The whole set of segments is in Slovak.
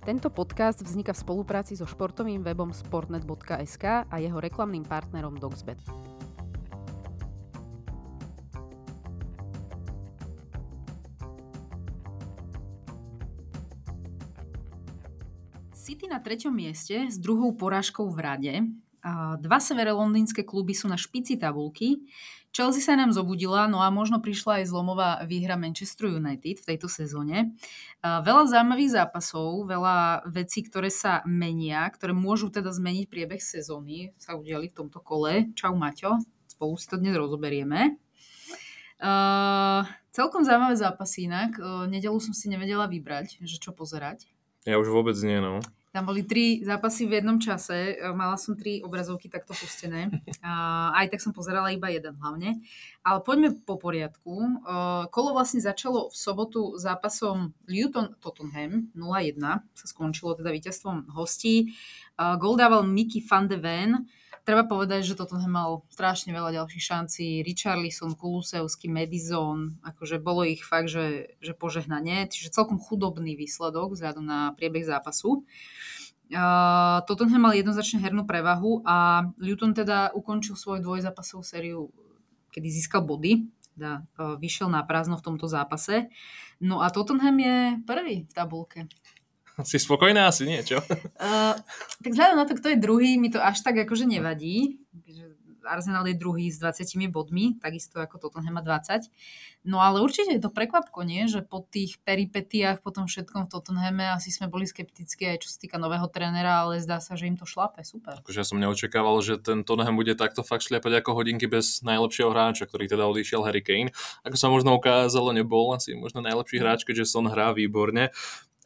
Tento podcast vzniká v spolupráci so športovým webom sportnet.sk a jeho reklamným partnerom Dogsbet. City na treťom mieste s druhou porážkou v rade. Dva severe londýnske kluby sú na špici tabulky. Chelsea sa nám zobudila, no a možno prišla aj zlomová výhra Manchester United v tejto sezóne. Veľa zaujímavých zápasov, veľa vecí, ktoré sa menia, ktoré môžu teda zmeniť priebeh sezóny, sa udiali v tomto kole. Čau Maťo, spolu si to dnes rozoberieme. Uh, celkom zaujímavé zápasy inak. Uh, nedelu som si nevedela vybrať, že čo pozerať. Ja už vôbec nie, no. Tam boli tri zápasy v jednom čase. E, mala som tri obrazovky takto pustené. Aj tak som pozerala iba jeden hlavne. Ale poďme po poriadku. E, kolo vlastne začalo v sobotu zápasom Luton-Tottenham 0-1. Sa skončilo teda víťazstvom hostí. E, gol dával Mickey van de Ven treba povedať, že toto mal strašne veľa ďalších šancí. Richarlison, Kulusevský, Madison, akože bolo ich fakt, že, že požehnanie. Čiže celkom chudobný výsledok vzhľadom na priebeh zápasu. Uh, Tottenham mal jednoznačne hernú prevahu a Luton teda ukončil svoju dvojzápasovú sériu, kedy získal body, teda uh, vyšiel na prázdno v tomto zápase. No a Tottenham je prvý v tabulke. Si spokojná asi nie, čo? Uh, tak vzhľadom na to, kto je druhý, mi to až tak akože nevadí. Arsenal je druhý s 20 bodmi, takisto ako Tottenham má 20. No ale určite je to prekvapko, nie? Že po tých peripetiách, po tom všetkom v Tottenhame asi sme boli skeptickí aj čo sa týka nového trénera, ale zdá sa, že im to šlape, super. Akože ja som neočakával, že ten Tottenham bude takto fakt šliapať ako hodinky bez najlepšieho hráča, ktorý teda odišiel Harry Kane. Ako sa možno ukázalo, nebol asi možno najlepší hráč, keďže Son hrá výborne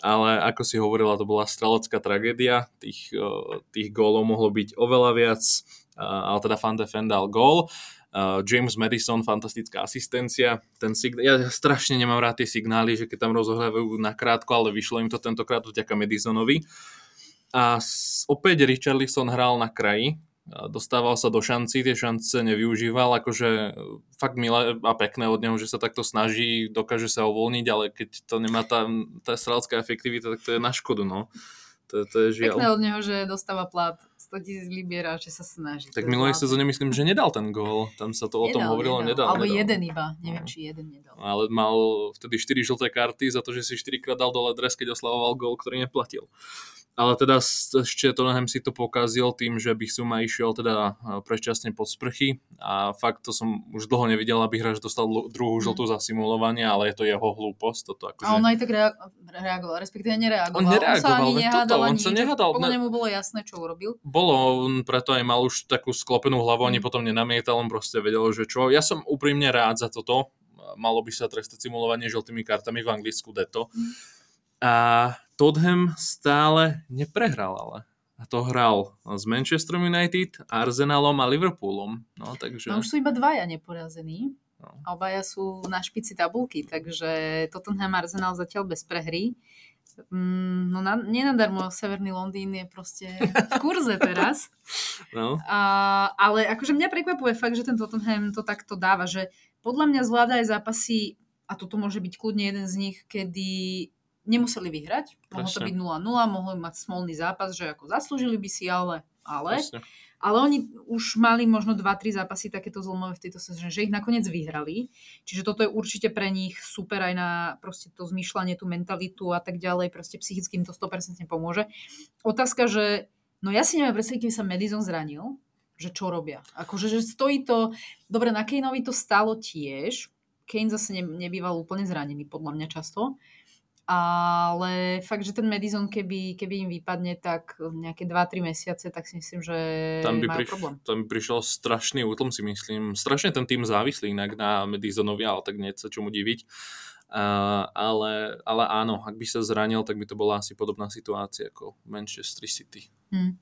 ale ako si hovorila, to bola strelecká tragédia, tých, tých gólov mohlo byť oveľa viac, ale teda Fan defendal gól. James Madison, fantastická asistencia. Ten sign- ja strašne nemám rád tie signály, že keď tam rozohrávajú nakrátko, ale vyšlo im to tentokrát vďaka Madisonovi. A opäť Richarlison hral na kraji, dostával sa do šanci, tie šance nevyužíval, akože e, fakt milé a pekné od neho, že sa takto snaží, dokáže sa uvoľniť, ale keď to nemá tá, tá strelská efektivita, tak to je na škodu, no. To, to je žiaľ. Pekné od neho, že dostáva plat 100 tisíc libier a že sa snaží. Tak minulej sezóne myslím, že nedal ten gól. Tam sa to nedal, o tom hovorilo, nedal. nedal Alebo nedal. jeden iba, neviem, no. či jeden nedal. Ale mal vtedy 4 žlté karty za to, že si 4 krát dal dole dres, keď oslavoval gól, ktorý neplatil. Ale teda ešte Tottenham si to pokazil tým, že by Suma išiel teda predčasne pod sprchy a fakt to som už dlho nevidel, aby hráč dostal druhú žltú za simulovanie, ale je to jeho hlúposť. Toto akože... A on aj tak rea- reagoval, respektíve nereagoval. On nereagoval, on sa ani nehádal, toto, on sa nehádal. Podľa nemu bolo jasné, čo urobil. Bolo, on preto aj mal už takú sklopenú hlavu, ani mm. potom nenamietal, on proste vedel, že čo. Ja som úprimne rád za toto, malo by sa trestať simulovanie žltými kartami v Anglicku deto. Mm. A Tottenham stále neprehral, ale a to hral s Manchester United, Arsenalom a Liverpoolom. No, takže... no už sú iba dvaja neporazení. No. Obaja sú na špici tabulky, takže Tottenham Arsenal zatiaľ bez prehry. Mm, no na, nenadarmo Severný Londýn je proste v kurze teraz. No. A, ale akože mňa prekvapuje fakt, že ten Tottenham to takto dáva, že podľa mňa zvláda aj zápasy, a toto môže byť kľudne jeden z nich, kedy nemuseli vyhrať. Mohlo to byť 0-0, mohli mať smolný zápas, že ako zaslúžili by si, ale... ale ale oni už mali možno 2-3 zápasy takéto zlomové v tejto sezóne, že ich nakoniec vyhrali. Čiže toto je určite pre nich super aj na proste to zmýšľanie, tú mentalitu a tak ďalej. Proste psychicky to 100% pomôže. Otázka, že no ja si neviem predstaviť, keby sa Madison zranil, že čo robia. Akože, že stojí to... Dobre, na Kaneovi to stalo tiež. Kane zase ne, nebýval úplne zranený, podľa mňa často ale fakt, že ten Madison, keby, keby im vypadne tak nejaké 2-3 mesiace, tak si myslím, že tam by majú priš- problém. Tam by prišiel strašný útlm, si myslím. Strašne ten tým závislý inak na Madisonovi, ale tak nie sa čomu diviť. Uh, ale, ale áno, ak by sa zranil, tak by to bola asi podobná situácia ako Manchester City. Hmm.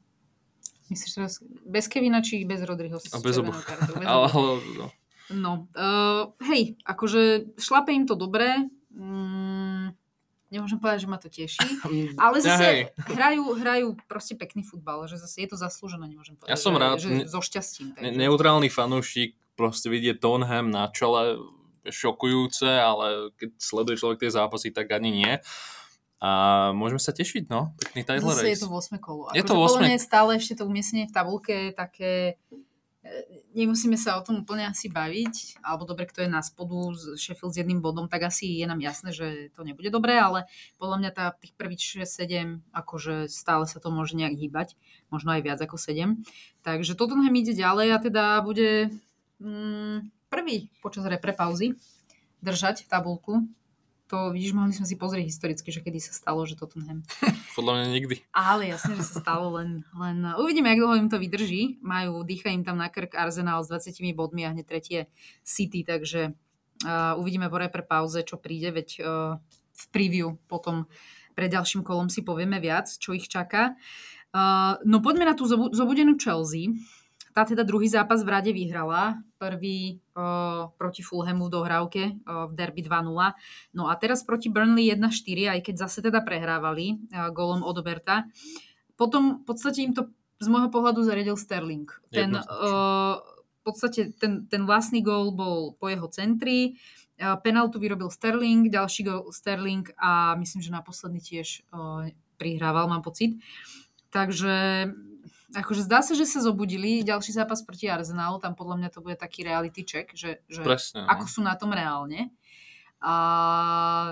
Myslíš teraz bez Kevina či bez Rodryho? A bez oboch. ale, ale, no. no uh, hej, akože šlape im to dobre. Mm, nemôžem povedať, že ma to teší, ale zase ja, hrajú, hrajú proste pekný futbal, že zase je to zaslúžené, nemôžem povedať, ja som že, rád, že so šťastím. Takže. Neutrálny fanúšik proste vidie Tonham na čele šokujúce, ale keď sleduje človek tie zápasy, tak ani nie. a môžeme sa tešiť, no. Pekný title Zase race. je to 8 kolo. Je Ako, to že 8. podľa mňa je stále ešte to umiestnenie v tabulke také nemusíme sa o tom úplne asi baviť, alebo dobre, kto je na spodu z Sheffield s jedným bodom, tak asi je nám jasné, že to nebude dobré, ale podľa mňa tá, tých prvých 6-7, akože stále sa to môže nejak hýbať, možno aj viac ako 7. Takže Tottenham ide ďalej a teda bude mm, prvý počas repre pauzy držať tabulku. To, vidíš, mohli sme si pozrieť historicky, že kedy sa stalo, že Tottenham Podľa mňa nikdy. ale jasne, že sa stalo len, len uvidíme, jak dlho im to vydrží. Majú, dýcha im tam na krk Arsenal s 20 bodmi a hneď tretie City, takže uh, uvidíme po repre pauze, čo príde, veď uh, v preview potom pred ďalším kolom si povieme viac, čo ich čaká. Uh, no poďme na tú zobu- zobudenú Chelsea. Tá teda druhý zápas v rade vyhrala. Prvý uh, proti Fulhamu v dohrávke uh, v derby 2-0. No a teraz proti Burnley 1-4, aj keď zase teda prehrávali uh, golom od Oberta. Potom v podstate im to z môjho pohľadu zariadil Sterling. Ten, uh, v podstate ten, ten vlastný gól bol po jeho centri. Uh, penaltu vyrobil Sterling, ďalší gól Sterling a myslím, že na posledný tiež uh, prihrával, mám pocit. Takže akože zdá sa, že sa zobudili. Ďalší zápas proti Arsenalu, tam podľa mňa to bude taký reality check, že, že Presne, no. ako sú na tom reálne. A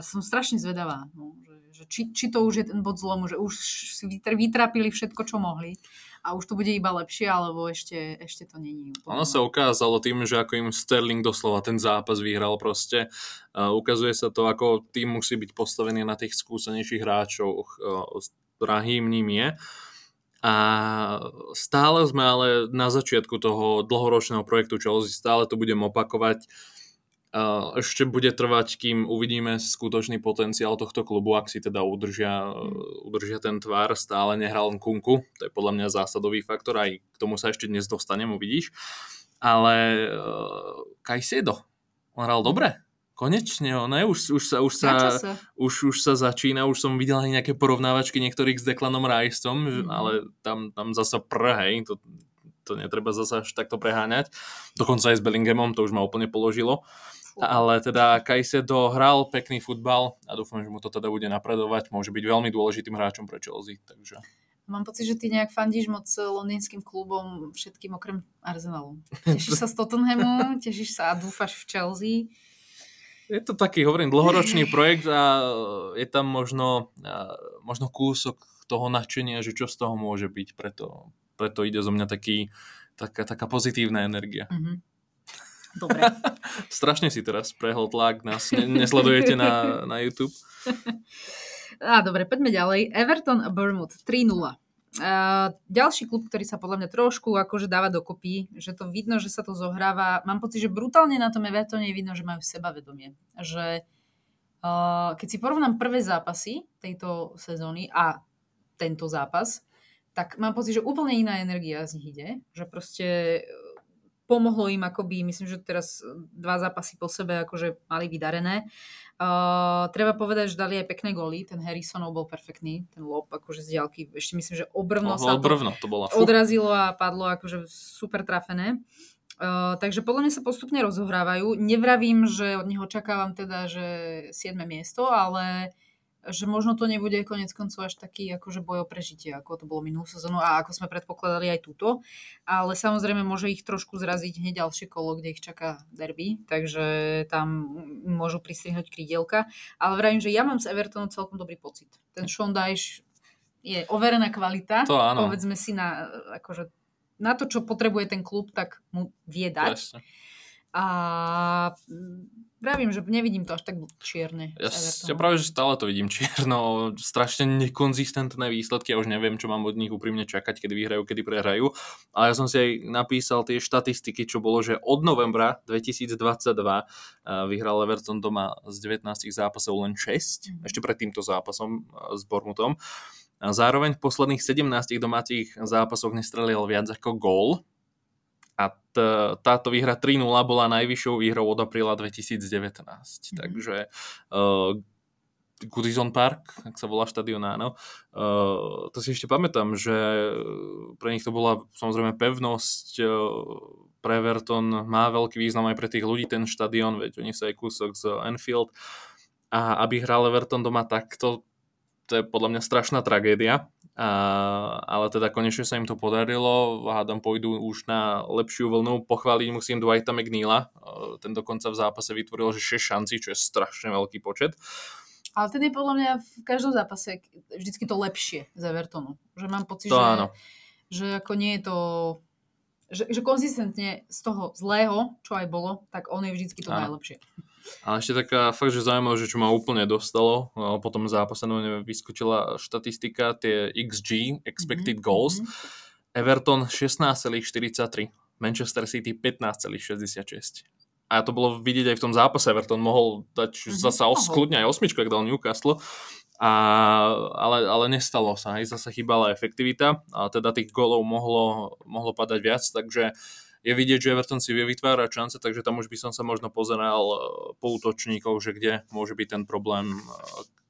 som strašne zvedavá, no, že, že či, či to už je ten bod zlomu, že už si vytr- vytrapili všetko, čo mohli a už to bude iba lepšie, alebo ešte, ešte to není. Ono sa ukázalo tým, že ako im Sterling doslova ten zápas vyhral proste. Uh, ukazuje sa to, ako tým musí byť postavený na tých skúsenejších hráčov. Uh, Rahim ním je. A stále sme ale na začiatku toho dlhoročného projektu Chelsea, stále to budem opakovať. Ešte bude trvať, kým uvidíme skutočný potenciál tohto klubu, ak si teda udržia, uh, udržia ten tvár, stále nehral len Kunku, to je podľa mňa zásadový faktor, aj k tomu sa ešte dnes dostanem, uvidíš. Ale Kajsedo, on hral dobre, konečne, ne? Už, už, sa, už, sa, už, už sa začína, už som videl aj nejaké porovnávačky niektorých s Declanom Riceom, Mhm. ale tam, tam zasa prhej, to, to netreba zasa až takto preháňať. Dokonca aj s Bellinghamom to už ma úplne položilo. Ale teda Kajsedo hral pekný futbal a dúfam, že mu to teda bude napredovať. Môže byť veľmi dôležitým hráčom pre Chelsea. Takže... Mám pocit, že ty nejak fandíš moc londýnským klubom, všetkým okrem Arsenalu. Tešíš sa z Tottenhamu, tešíš sa a dúfaš v Chelsea. Je to taký, hovorím, dlhoročný projekt a je tam možno, možno kúsok toho nadšenia, že čo z toho môže byť. Preto, preto ide zo mňa taký, taká, taká pozitívna energia. Mhm. Dobre. Strašne si teraz prehol tlak, nás ne, nesledujete na, na YouTube. Á, dobre, poďme ďalej. Everton a Bournemouth 3-0. Ďalší klub, ktorý sa podľa mňa trošku akože dáva dokopy, že to vidno, že sa to zohráva. Mám pocit, že brutálne na tom Evertone je vidno, že majú sebavedomie. Že uh, keď si porovnám prvé zápasy tejto sezóny a tento zápas, tak mám pocit, že úplne iná energia z nich ide. Že proste pomohlo im akoby, myslím, že teraz dva zápasy po sebe akože mali vydarené. Uh, treba povedať, že dali aj pekné góly. Ten Harrisonov bol perfektný, ten lob akože z diaľky. Ešte myslím, že obrvno Oh, sa to brvno, to bola. Odrazilo a padlo akože super trafené. Uh, takže podľa mňa sa postupne rozohrávajú. Nevravím, že od nich očakávam teda, že 7. miesto, ale že možno to nebude konec koncov až taký akože boj o prežitie, ako to bolo minulú sezónu a ako sme predpokladali aj túto. Ale samozrejme môže ich trošku zraziť hneď ďalšie kolo, kde ich čaká derby, takže tam môžu pristrihnúť krídielka. Ale vravím, že ja mám z Evertonu celkom dobrý pocit. Ten Sean Dyche je overená kvalita. To áno. Povedzme si na, akože, na to, čo potrebuje ten klub, tak mu vie dať. Presne. A vravím, že nevidím to až tak čierne. Ja, ja práve, že stále to vidím čierno. Strašne nekonzistentné výsledky. Ja už neviem, čo mám od nich úprimne čakať, kedy vyhrajú, kedy prehrajú. Ale ja som si aj napísal tie štatistiky, čo bolo, že od novembra 2022 vyhral Everton doma z 19 zápasov len 6. Mm. Ešte pred týmto zápasom s Bormutom. Zároveň v posledných 17 domácich zápasoch nestrelil viac ako gól. A t- táto výhra 3-0 bola najvyššou výhrou od apríla 2019. Mm-hmm. Takže uh, Goodison Park, ak sa volá štadión, áno. Uh, to si ešte pamätám, že pre nich to bola samozrejme pevnosť. Uh, pre Everton má veľký význam aj pre tých ľudí ten štadión, veď oni sa aj kúsok z Anfield. A aby hral Everton doma takto, to je podľa mňa strašná tragédia. A, ale teda konečne sa im to podarilo, hádam pôjdu už na lepšiu vlnu. Pochváliť musím Dwighta McNeila, ten dokonca v zápase vytvoril že 6 šancí, čo je strašne veľký počet. Ale ten je podľa mňa v každom zápase vždycky to lepšie z Evertonu. Že mám pocit, to že, áno. že ako nie je to že, že konzistentne z toho zlého, čo aj bolo, tak on je vždycky to áno. najlepšie. A ešte taká fakt, že zaujímavé, že čo ma úplne dostalo, po tom zápase vyskočila štatistika, tie XG, expected mm-hmm. goals, Everton 16,43, Manchester City 15,66. A to bolo vidieť aj v tom zápase. Everton mohol dať mm-hmm. zasa os, kľudne aj osmičku, ak dal Newcastle. A, ale, ale nestalo sa. Aj zase chýbala efektivita. A teda tých golov mohlo, mohlo padať viac. Takže je vidieť, že Everton si vie vytvárať šance, takže tam už by som sa možno pozeral e, po útočníkov, že kde môže byť ten problém, e,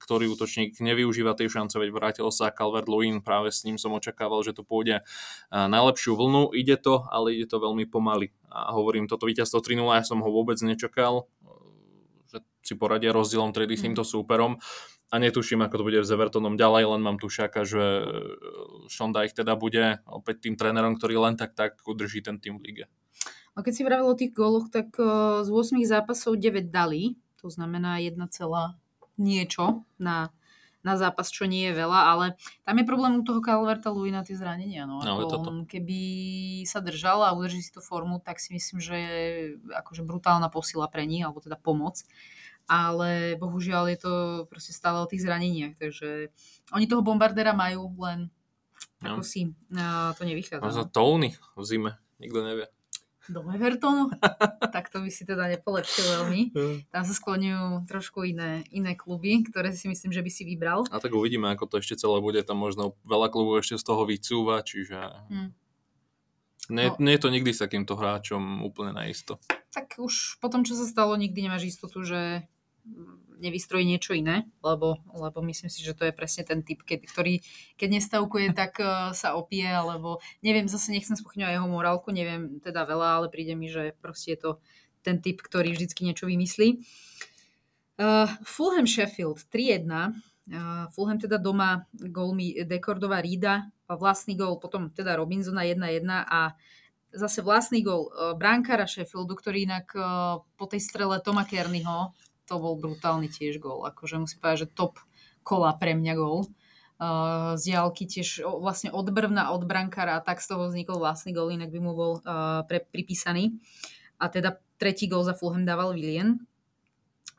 ktorý útočník nevyužíva tej šance, veď vrátil sa Calvert-Lewin, práve s ním som očakával, že to pôjde e, najlepšiu vlnu. Ide to, ale ide to veľmi pomaly. A hovorím, toto víťazstvo 3-0, ja som ho vôbec nečakal, že si poradia rozdielom tredy s mm. týmto súperom a netuším, ako to bude s Evertonom ďalej, len mám tušiaka, že Sean Dyche teda bude opäť tým trénerom, ktorý len tak tak udrží ten tým v lige. A keď si vravel o tých góloch, tak z 8 zápasov 9 dali, to znamená 1, niečo na, na zápas, čo nie je veľa, ale tam je problém u toho Calverta Luina tie zranenia. No, no ako on, keby sa držal a udrží si tú formu, tak si myslím, že je akože brutálna posila pre nich, alebo teda pomoc ale bohužiaľ je to proste stále o tých zraneniach, takže oni toho bombardera majú, len no. ako si uh, to nevychádza. Možno no. Tony v zime, nikto nevie. Do Evertonu? tak to by si teda nepolepšil veľmi. Tam sa skloňujú trošku iné, iné kluby, ktoré si myslím, že by si vybral. A tak uvidíme, ako to ešte celé bude. Tam možno veľa klubov ešte z toho vycúva, čiže... Hmm. Nie, no. nie je to nikdy s takýmto hráčom úplne naisto. Tak už po tom, čo sa stalo, nikdy nemáš istotu, že nevystrojí niečo iné, lebo, lebo myslím si, že to je presne ten typ, keď, ktorý keď nestavkuje, tak uh, sa opie, alebo neviem, zase nechcem spochňovať jeho morálku, neviem teda veľa, ale príde mi, že proste je to ten typ, ktorý vždycky niečo vymyslí. Uh, Fulham Sheffield 3-1. Uh, Fulham teda doma gólmi Dekordová Rída, vlastný gól, potom teda Robinsona 1-1 a zase vlastný gól uh, brankára Sheffieldu, ktorý inak uh, po tej strele Toma Kernyho to bol brutálny tiež gól. Akože musím povedať, že top kola pre mňa gól. Uh, z diálky tiež vlastne od brvna, od brankára a tak z toho vznikol vlastný gól, inak by mu bol uh, pre, pripísaný. A teda tretí gól za Fulham dával Willian.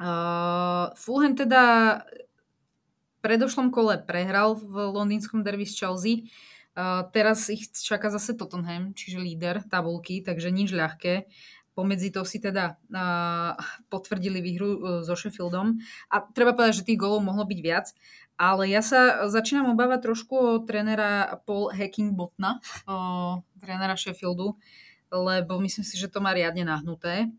Uh, Fulham teda predošlom kole prehral v londýnskom derby s Chelsea. Uh, teraz ich čaká zase Tottenham, čiže líder tabulky, takže nič ľahké. Pomedzi to si teda uh, potvrdili výhru uh, so Sheffieldom. A treba povedať, že tých golov mohlo byť viac. Ale ja sa začínam obávať trošku o trénera Paul Hackingbotna, uh, trénera Sheffieldu, lebo myslím si, že to má riadne nahnuté.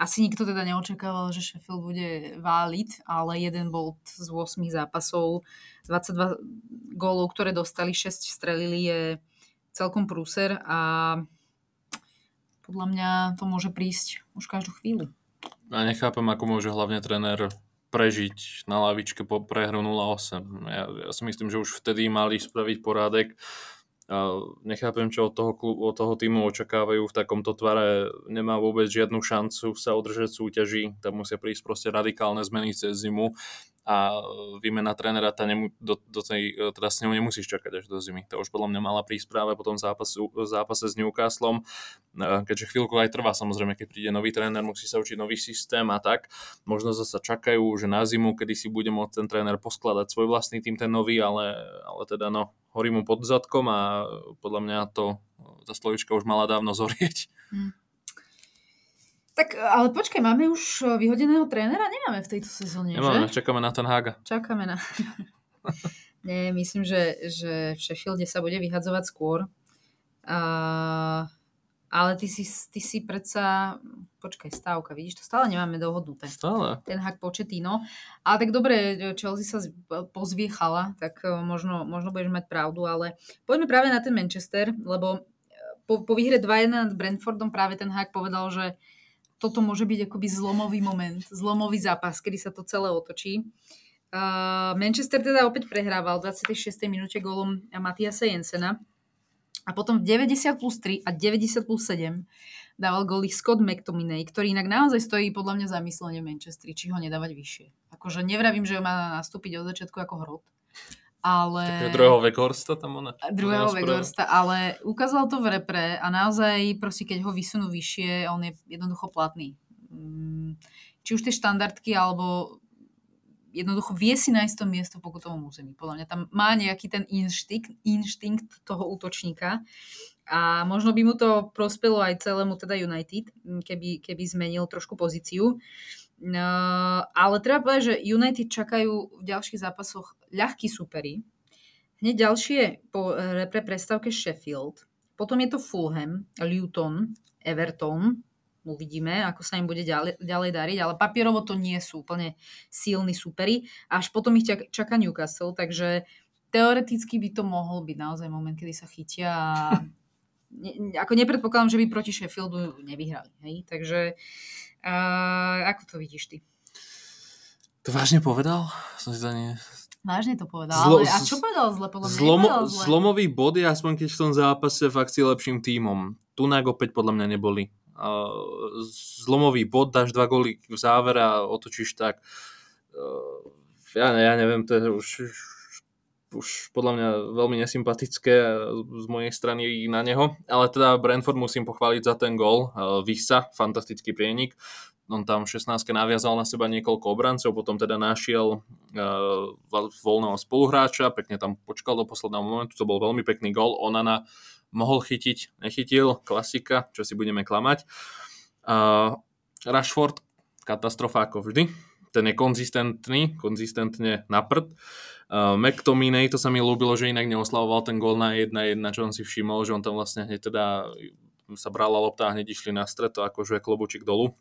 Asi nikto teda neočakával, že Sheffield bude váliť, ale jeden bol z 8 zápasov, 22 gólov, ktoré dostali, 6 strelili, je celkom prúser a podľa mňa to môže prísť už každú chvíľu. Ja nechápem, ako môže hlavne tréner prežiť na lavičke po prehru 0-8. Ja, ja si myslím, že už vtedy mali spraviť porádek. A nechápem, čo od toho, klubu, od toho týmu očakávajú v takomto tvare. Nemá vôbec žiadnu šancu sa udržať súťaži. Tam musia prísť proste radikálne zmeny cez zimu a výmena trénera tá nemu, do, do tej, teda s ňou nemusíš čakať až do zimy. To už podľa mňa mala prísť práve po tom zápase, zápase s Newcastlom, keďže chvíľku aj trvá samozrejme, keď príde nový tréner, musí sa učiť nový systém a tak. Možno zase čakajú, že na zimu, kedy si bude môcť ten tréner poskladať svoj vlastný tým, ten nový, ale, ale teda no, horí mu pod zadkom a podľa mňa to, tá slovička už mala dávno zorieť. Hmm. Tak, ale počkaj, máme už vyhodeného trénera? Nemáme v tejto sezóne, Nemáme, že? čakáme na ten Haga. Čakáme na... Nie, myslím, že, že v Sheffielde sa bude vyhadzovať skôr. Uh, ale ty si, ty si predsa... Počkaj, stávka, vidíš, to stále nemáme dohodnuté. Stále. Ten hak početino. Ale tak dobre, Chelsea sa pozviechala, tak e, možno, možno budeš mať pravdu, ale poďme práve na ten Manchester, lebo po, po výhre 2-1 nad Brentfordom práve ten hak povedal, že toto môže byť akoby zlomový moment, zlomový zápas, kedy sa to celé otočí. Uh, Manchester teda opäť prehrával v 26. minúte golom Matiasa Jensena. A potom v 90 plus 3 a 90 plus 7 dával góly Scott McTominay, ktorý inak naozaj stojí podľa mňa zamyslenie v Manchestri, či ho nedávať vyššie. Akože nevravím, že má nastúpiť od začiatku ako hrot, ale... Také druhého Vegorsta tam ona. Druhého Vegorsta, ale ukázal to v repre a naozaj proste keď ho vysunú vyššie, on je jednoducho platný. Mm, či už tie štandardky, alebo jednoducho vie si nájsť to miesto v pokutovom území. Podľa mňa tam má nejaký ten inštinkt, inštinkt toho útočníka a možno by mu to prospelo aj celému teda United, keby, keby zmenil trošku pozíciu. No, ale treba povedať, že United čakajú v ďalších zápasoch ľahkí supery. Hneď ďalšie po repre prestávke Sheffield. Potom je to Fulham, Luton, Everton, uvidíme, ako sa im bude ďalej, ďalej dariť, ale papierovo to nie sú úplne silní súperi. Až potom ich čaká Newcastle, takže teoreticky by to mohol byť naozaj moment, kedy sa chytia a ne, ako nepredpokladám, že by proti Sheffieldu nevyhrali. Hej? Takže uh, ako to vidíš ty? To vážne povedal? Som si to nie... Vážne to povedal, Zlo, ale a čo povedal zle? Podľa mňa zlomo, zle. Zlomový bod je aspoň keď v tom zápase fakt si lepším tímom. Tunak opäť podľa mňa neboli zlomový bod, dáš dva góly v závere a otočíš tak. Ja, ja neviem, to je už, už podľa mňa veľmi nesympatické z mojej strany na neho, ale teda Brentford musím pochváliť za ten gól. Visa, fantastický prienik. On tam v 16 naviazal na seba niekoľko obrancov, potom teda našiel uh, voľného spoluhráča, pekne tam počkal do posledného momentu, to bol veľmi pekný gól. Onana mohol chytiť, nechytil, klasika, čo si budeme klamať. Rashford, katastrofa ako vždy. Ten je konzistentný, konzistentne na prd. Uh, McTominay, to sa mi ľúbilo, že inak neoslavoval ten gól na 1-1, čo on si všimol, že on tam vlastne hneď teda sa brala lopta a hneď išli na stred, to akože klobučík dolu.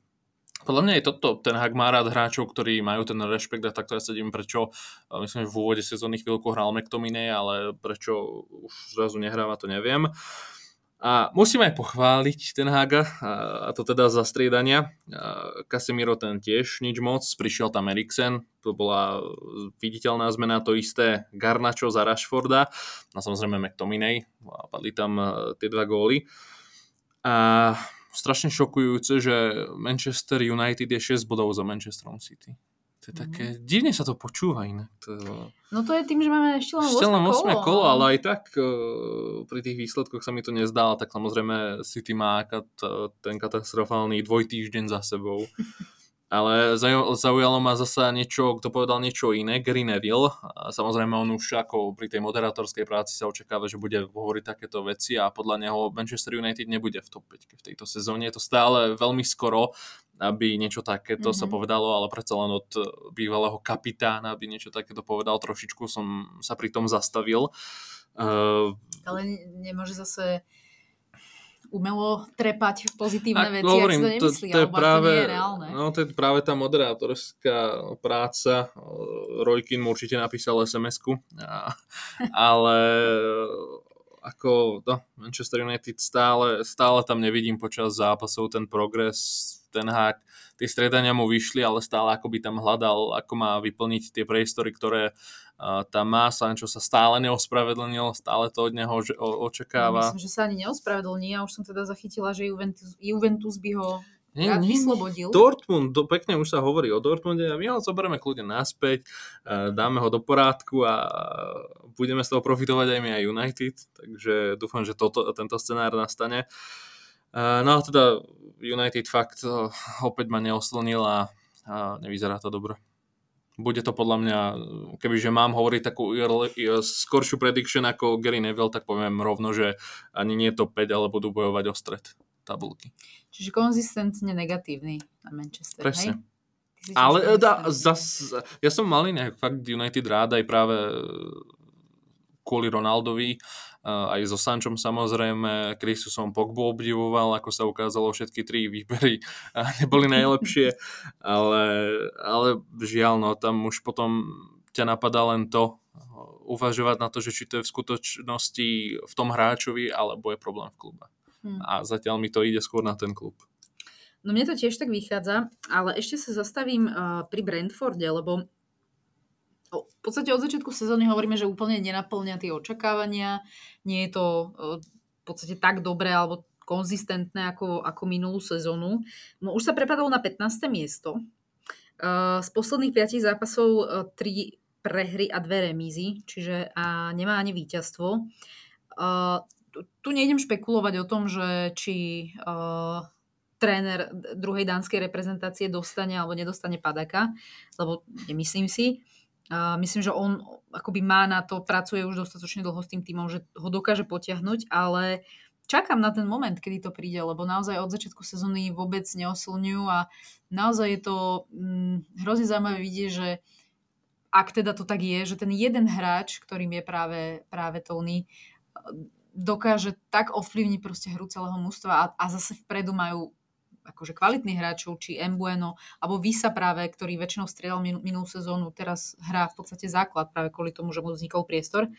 Podľa mňa je toto, ten Hag má rád hráčov, ktorí majú ten rešpekt a takto ja sedím, prečo, myslím, že v úvode sezóny chvíľku hral McTominay, ale prečo už zrazu nehráva, to neviem. A musím aj pochváliť ten Haga, a to teda za striedania. Casemiro ten tiež nič moc, prišiel tam Eriksen, to bola viditeľná zmena, to isté Garnačo za Rashforda, a samozrejme McTominay, a padli tam tie dva góly. A strašne šokujúce, že Manchester United je 6 bodov za Manchesterom City. To je také, mm. divne sa to počúva inak. To... No to je tým, že máme ešte len 8, ešte len 8 kolo. kolo, ale aj tak uh, pri tých výsledkoch sa mi to nezdá, tak samozrejme City má kat, ten katastrofálny dvojtýždeň za sebou. Ale zaujalo ma zasa niečo, kto povedal niečo iné, Gary Neville. A samozrejme on už ako pri tej moderátorskej práci sa očakáva, že bude hovoriť takéto veci a podľa neho Manchester United nebude v top 5 v tejto sezóne. Je to stále veľmi skoro, aby niečo takéto mm-hmm. sa mhm. povedalo, ale predsa len od bývalého kapitána, aby niečo takéto povedal, trošičku som sa pri tom zastavil. Uh, ale nemôže zase umelo trepať pozitívne veci, hovorím, ak si to nemyslí, to, to je práve, to nie je reálne. No to je práve tá moderátorská práca. Rojkin mu určite napísal SMS-ku, ale ako no, Manchester United stále, stále tam nevidím počas zápasov ten progres, ten hák, tie stredania mu vyšli, ale stále ako by tam hľadal, ako má vyplniť tie priestory, ktoré tam má. Sancho sa stále neospravedlnil, stále to od neho očakáva. Myslím, že sa ani neospravedlní. Ja už som teda zachytila, že Juventus, Juventus by ho nie, rád nie, vyslobodil. Dortmund, do, pekne už sa hovorí o Dortmunde a my ho zoberieme kľudne naspäť, dáme ho do porádku a budeme z toho profitovať aj my aj United, takže dúfam, že toto, tento scenár nastane. No a teda United fakt opäť ma neoslnil a, a nevyzerá to dobre bude to podľa mňa, kebyže mám hovoriť takú skoršiu prediction ako Gary Neville, tak poviem rovno, že ani nie to 5, ale budú bojovať o stred tabulky. Čiže konzistentne negatívny na Manchester, Presne. hej? Ale da, zas, ja som mal nejak fakt United rád aj práve kvôli Ronaldovi, aj so Sančom samozrejme, Kristusom Pogbu obdivoval, ako sa ukázalo, všetky tri výbery neboli najlepšie, ale, ale žiaľ, no tam už potom ťa napadá len to, uvažovať na to, že či to je v skutočnosti v tom hráčovi, alebo je problém v klube. Hmm. A zatiaľ mi to ide skôr na ten klub. No mne to tiež tak vychádza, ale ešte sa zastavím uh, pri Brentforde, lebo v podstate od začiatku sezóny hovoríme, že úplne nenaplňa tie očakávania. Nie je to v podstate tak dobré alebo konzistentné ako, ako minulú sezónu. No už sa prepadol na 15. miesto. Z posledných 5 zápasov 3 prehry a dve remízy, čiže a nemá ani víťazstvo. Tu nejdem špekulovať o tom, že či tréner druhej dánskej reprezentácie dostane alebo nedostane padaka, lebo nemyslím si. Uh, myslím, že on akoby má na to, pracuje už dostatočne dlho s tým týmom, že ho dokáže potiahnuť, ale čakám na ten moment, kedy to príde, lebo naozaj od začiatku sezóny vôbec neosilňujú a naozaj je to hm, hrozne zaujímavé vidieť, že ak teda to tak je, že ten jeden hráč, ktorým je práve, práve Tony, dokáže tak ovplyvniť proste hru celého mústva a, a zase vpredu majú akože kvalitných hráčov, či Mbueno, alebo Visa práve, ktorý väčšinou strieľal min, minulú sezónu, teraz hrá v podstate základ práve kvôli tomu, že mu vznikol priestor.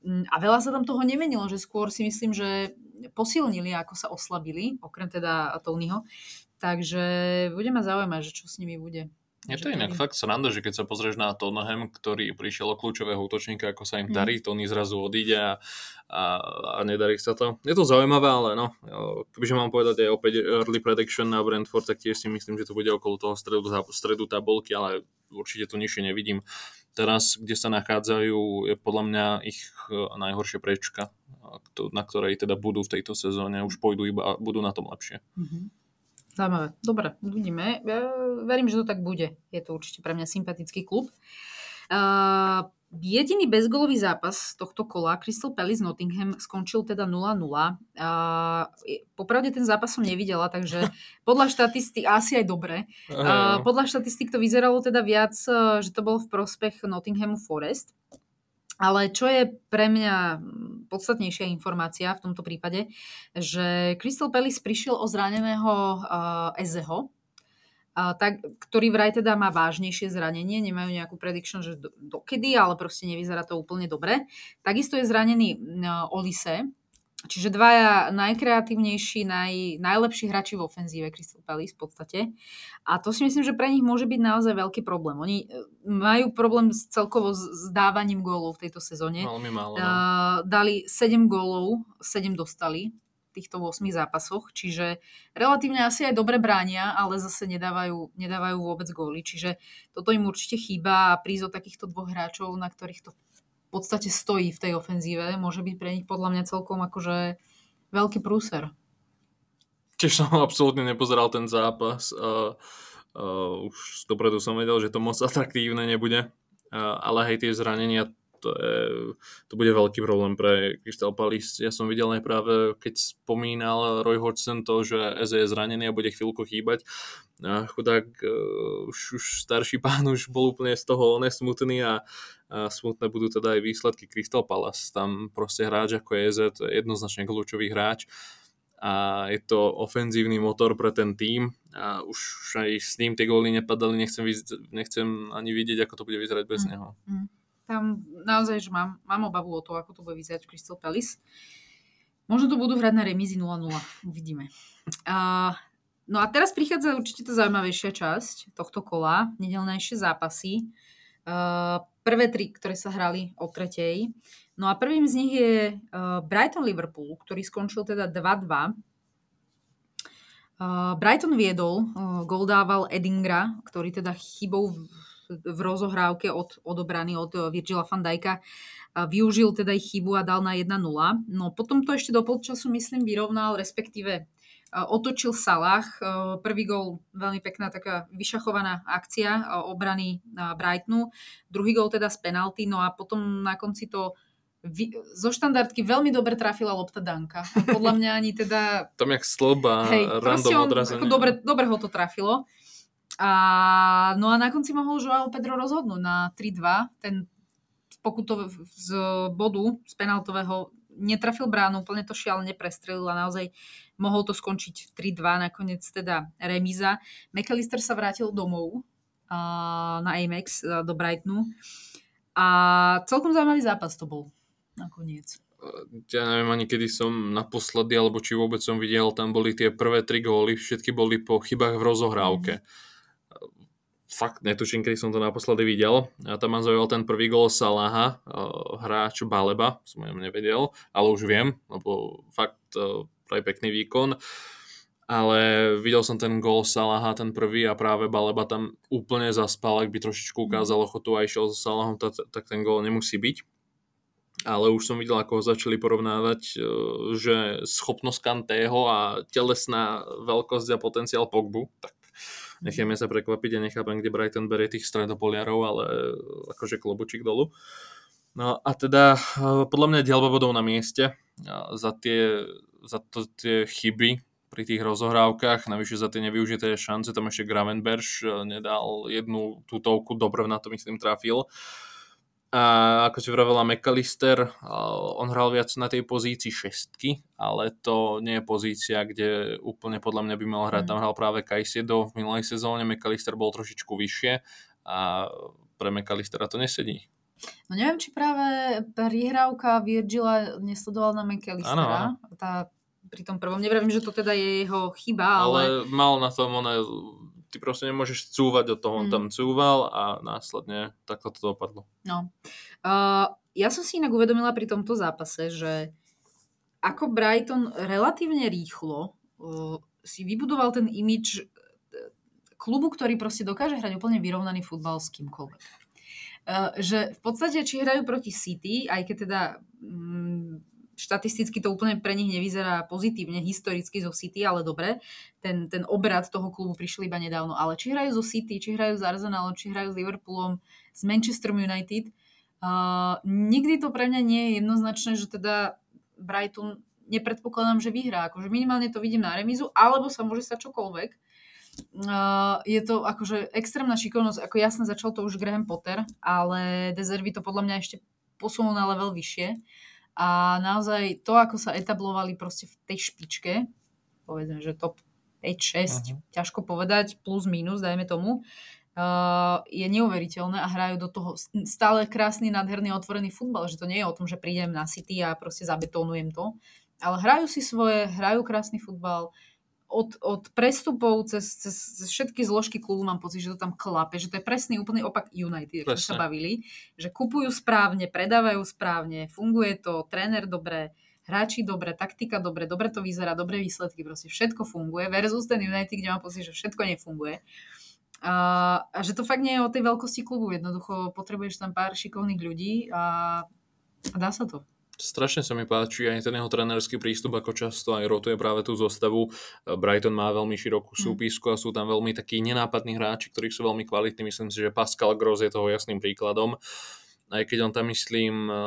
Mm, a veľa sa tam toho nemenilo, že skôr si myslím, že posilnili, ako sa oslabili, okrem teda Tonyho. Takže bude ma zaujímať, že čo s nimi bude. Je to inak fakt sranda, že keď sa pozrieš na Tottenham, ktorý prišiel o kľúčového útočníka, ako sa im darí, mm. Tony zrazu odíde a, a, a nedarí sa to. Je to zaujímavé, ale no, kebyže mám povedať aj opäť early prediction na Brentford, tak tiež si myslím, že to bude okolo toho stredu, stredu tabulky, ale určite to nižšie nevidím. Teraz, kde sa nachádzajú, je podľa mňa ich e, najhoršie prečka, na ktorej teda budú v tejto sezóne, už pôjdu iba budú na tom lepšie. Mm-hmm. Zaujímavé. Dobre, uvidíme. Ja verím, že to tak bude. Je to určite pre mňa sympatický klub. Uh, jediný bezgolový zápas tohto kola, Crystal Palace Nottingham, skončil teda 0-0. Uh, popravde ten zápas som nevidela, takže podľa štatistik, asi aj dobre, uh, podľa štatistik to vyzeralo teda viac, že to bol v prospech Nottinghamu Forest. Ale čo je pre mňa podstatnejšia informácia v tomto prípade, že Crystal Palace prišiel o zraneného uh, Ezeho, tak, ktorý vraj teda má vážnejšie zranenie, nemajú nejakú prediction, že do, dokedy, ale proste nevyzerá to úplne dobre. Takisto je zranený uh, Olise, Čiže dvaja najkreatívnejší, naj, najlepší hráči v ofenzíve Crystal Palace v podstate. A to si myslím, že pre nich môže byť naozaj veľký problém. Oni e, majú problém s, celkovo s dávaním gólov v tejto sezóne. Veľmi málo. No. Uh, dali 7 gólov, 7 dostali v týchto 8 zápasoch, čiže relatívne asi aj dobre bránia, ale zase nedávajú, nedávajú vôbec góly. Čiže toto im určite chýba a prísť o takýchto dvoch hráčov, na ktorých to podstate stojí v tej ofenzíve, môže byť pre nich podľa mňa celkom akože veľký prúser. Tiež som absolútne nepozeral ten zápas. Uh, uh, už dopredu som vedel, že to moc atraktívne nebude. Uh, ale hej, tie zranenia to, je, to bude veľký problém pre Crystal Palace. Ja som videl aj práve, keď spomínal Roy Hodgson to, že Eze je zranený a bude chvíľku chýbať. A chudák uh, už, už starší pán už bol úplne z toho nesmutný a, a smutné budú teda aj výsledky Crystal Palace. Tam proste hráč ako EZ, je jednoznačne kľúčový hráč a je to ofenzívny motor pre ten tým a už aj s ním tie góly nepadali, nechcem, nechcem ani vidieť, ako to bude vyzerať bez mm. neho. Mm. Tam naozaj, že mám, mám obavu o to, ako to bude vyzerať v Crystal Palace. Možno to budú hrať na remízi 0-0. Uvidíme. Uh, no a teraz prichádza určite tá zaujímavejšia časť tohto kola. Nedelnejšie zápasy. Uh, prvé tri, ktoré sa hrali o tretej. No a prvým z nich je uh, Brighton-Liverpool, ktorý skončil teda 2-2. Uh, Brighton viedol, uh, gol dával Edingra, ktorý teda chybou v rozohrávke od, odobraný od Virgila van Dijka. Využil teda ich chybu a dal na 1-0. No potom to ešte do polčasu, myslím, vyrovnal, respektíve otočil Salah. Eh, prvý gol, veľmi pekná taká vyšachovaná akcia obrany Brightonu. Druhý gol teda z penalty, no a potom na konci to zo štandardky veľmi dobre trafila lopta Danka. Podľa mňa ani teda... Tam jak sloba, hej, random odrazenie. Dobre, dobre ho to trafilo. A, no a na konci mohol Joao Pedro rozhodnúť na 3-2. Ten pokutov z bodu, z penaltového, netrafil bránu, úplne to šialne prestrelil a naozaj mohol to skončiť 3-2, nakoniec teda remíza. McAllister sa vrátil domov a, na Amex do Brightonu a celkom zaujímavý zápas to bol nakoniec ja neviem ani kedy som naposledy, alebo či vôbec som videl, tam boli tie prvé tri góly, všetky boli po chybách v rozohrávke. Mm fakt netuším, kedy som to naposledy videl. A tam ma zaujal ten prvý gol Salaha, hráč Baleba, som ho nevedel, ale už viem, lebo fakt aj pekný výkon. Ale videl som ten gol Salaha, ten prvý a práve Baleba tam úplne zaspal, ak by trošičku ukázal ochotu a išiel so Salahom, tak, ten gol nemusí byť ale už som videl, ako ho začali porovnávať, e, že schopnosť Kantého a telesná veľkosť a potenciál Pogbu, tak necháme sa prekvapiť a nechápem, kde Brighton berie tých stredopoliarov, ale akože klobučík dolu. No a teda e, podľa mňa dielba bodov na mieste za tie, za to, tie chyby pri tých rozohrávkach, navyše za tie nevyužité šance, tam ešte Gravenberg e, nedal jednu tutovku, dobre na to myslím trafil. A ako si vravela McAllister, on hral viac na tej pozícii šestky, ale to nie je pozícia, kde úplne podľa mňa by mal hrať. Mm. Tam hral práve Kajsiedo v minulej sezóne, McAllister bol trošičku vyššie a pre McAllistera to nesedí. No neviem, či práve prihrávka Virgila nesledoval na McAllistera. Tá, pri tom prvom, neviem, že to teda je jeho chyba, ale... Ale mal na tom one ty proste nemôžeš cúvať do toho, on mm. tam cúval a následne takto to dopadlo. No. Uh, ja som si inak uvedomila pri tomto zápase, že ako Brighton relatívne rýchlo uh, si vybudoval ten imič uh, klubu, ktorý proste dokáže hrať úplne vyrovnaný futbal s kýmkoľvek. Uh, že v podstate, či hrajú proti City, aj keď teda um, štatisticky to úplne pre nich nevyzerá pozitívne, historicky zo City, ale dobre, ten, ten obrad toho klubu prišiel iba nedávno. Ale či hrajú zo City, či hrajú s Arsenalom, či hrajú s Liverpoolom, s Manchester United, uh, nikdy to pre mňa nie je jednoznačné, že teda Brighton nepredpokladám, že vyhrá. Akože minimálne to vidím na remizu, alebo sa môže stať čokoľvek. Uh, je to akože extrémna šikovnosť, ako jasne začal to už Graham Potter, ale Deservy to podľa mňa ešte posunul na level vyššie. A naozaj to, ako sa etablovali proste v tej špičke, povedzme, že top 5-6, uh-huh. ťažko povedať, plus minus, dajme tomu, uh, je neuveriteľné a hrajú do toho stále krásny, nádherný, otvorený futbal, že to nie je o tom, že prídem na City a proste zabetónujem to, ale hrajú si svoje, hrajú krásny futbal, od, od prestupov cez, cez, cez všetky zložky klubu mám pocit, že to tam klape, že to je presný úplný opak United, ako sa bavili, že kupujú správne, predávajú správne, funguje to, tréner dobre, hráči dobre, taktika dobre, dobre to vyzerá, dobré výsledky, proste všetko funguje versus ten United, kde mám pocit, že všetko nefunguje. A, a že to fakt nie je o tej veľkosti klubu, jednoducho potrebuješ tam pár šikovných ľudí a, a dá sa to. Strašne sa mi páči aj ten jeho trenerský prístup, ako často aj rotuje práve tú zostavu. Brighton má veľmi širokú hm. súpisku a sú tam veľmi takí nenápadní hráči, ktorí sú veľmi kvalitní. Myslím si, že Pascal Gross je toho jasným príkladom. Aj keď on tam, myslím, e,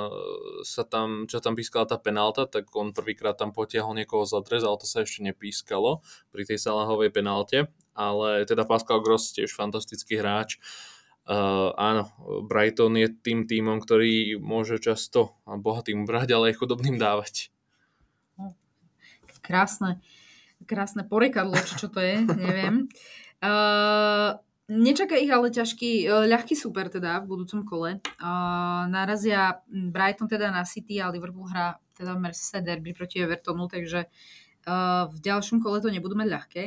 sa tam, čo tam pískala tá penálta, tak on prvýkrát tam potiahol niekoho za dres, ale to sa ešte nepískalo pri tej Salahovej penálte. Ale teda Pascal Gross tiež fantastický hráč. Uh, Uh, áno, Brighton je tým týmom, ktorý môže často bohatým brať, ale aj chudobným dávať. Krásne, krásne porekadlo, či čo to je, neviem. Uh, nečaká ich ale ťažký, uh, ľahký super teda v budúcom kole. Uh, narazia Brighton teda na City a Liverpool hrá teda v Merseyside derby proti Evertonu, takže uh, v ďalšom kole to nebudú mať ľahké.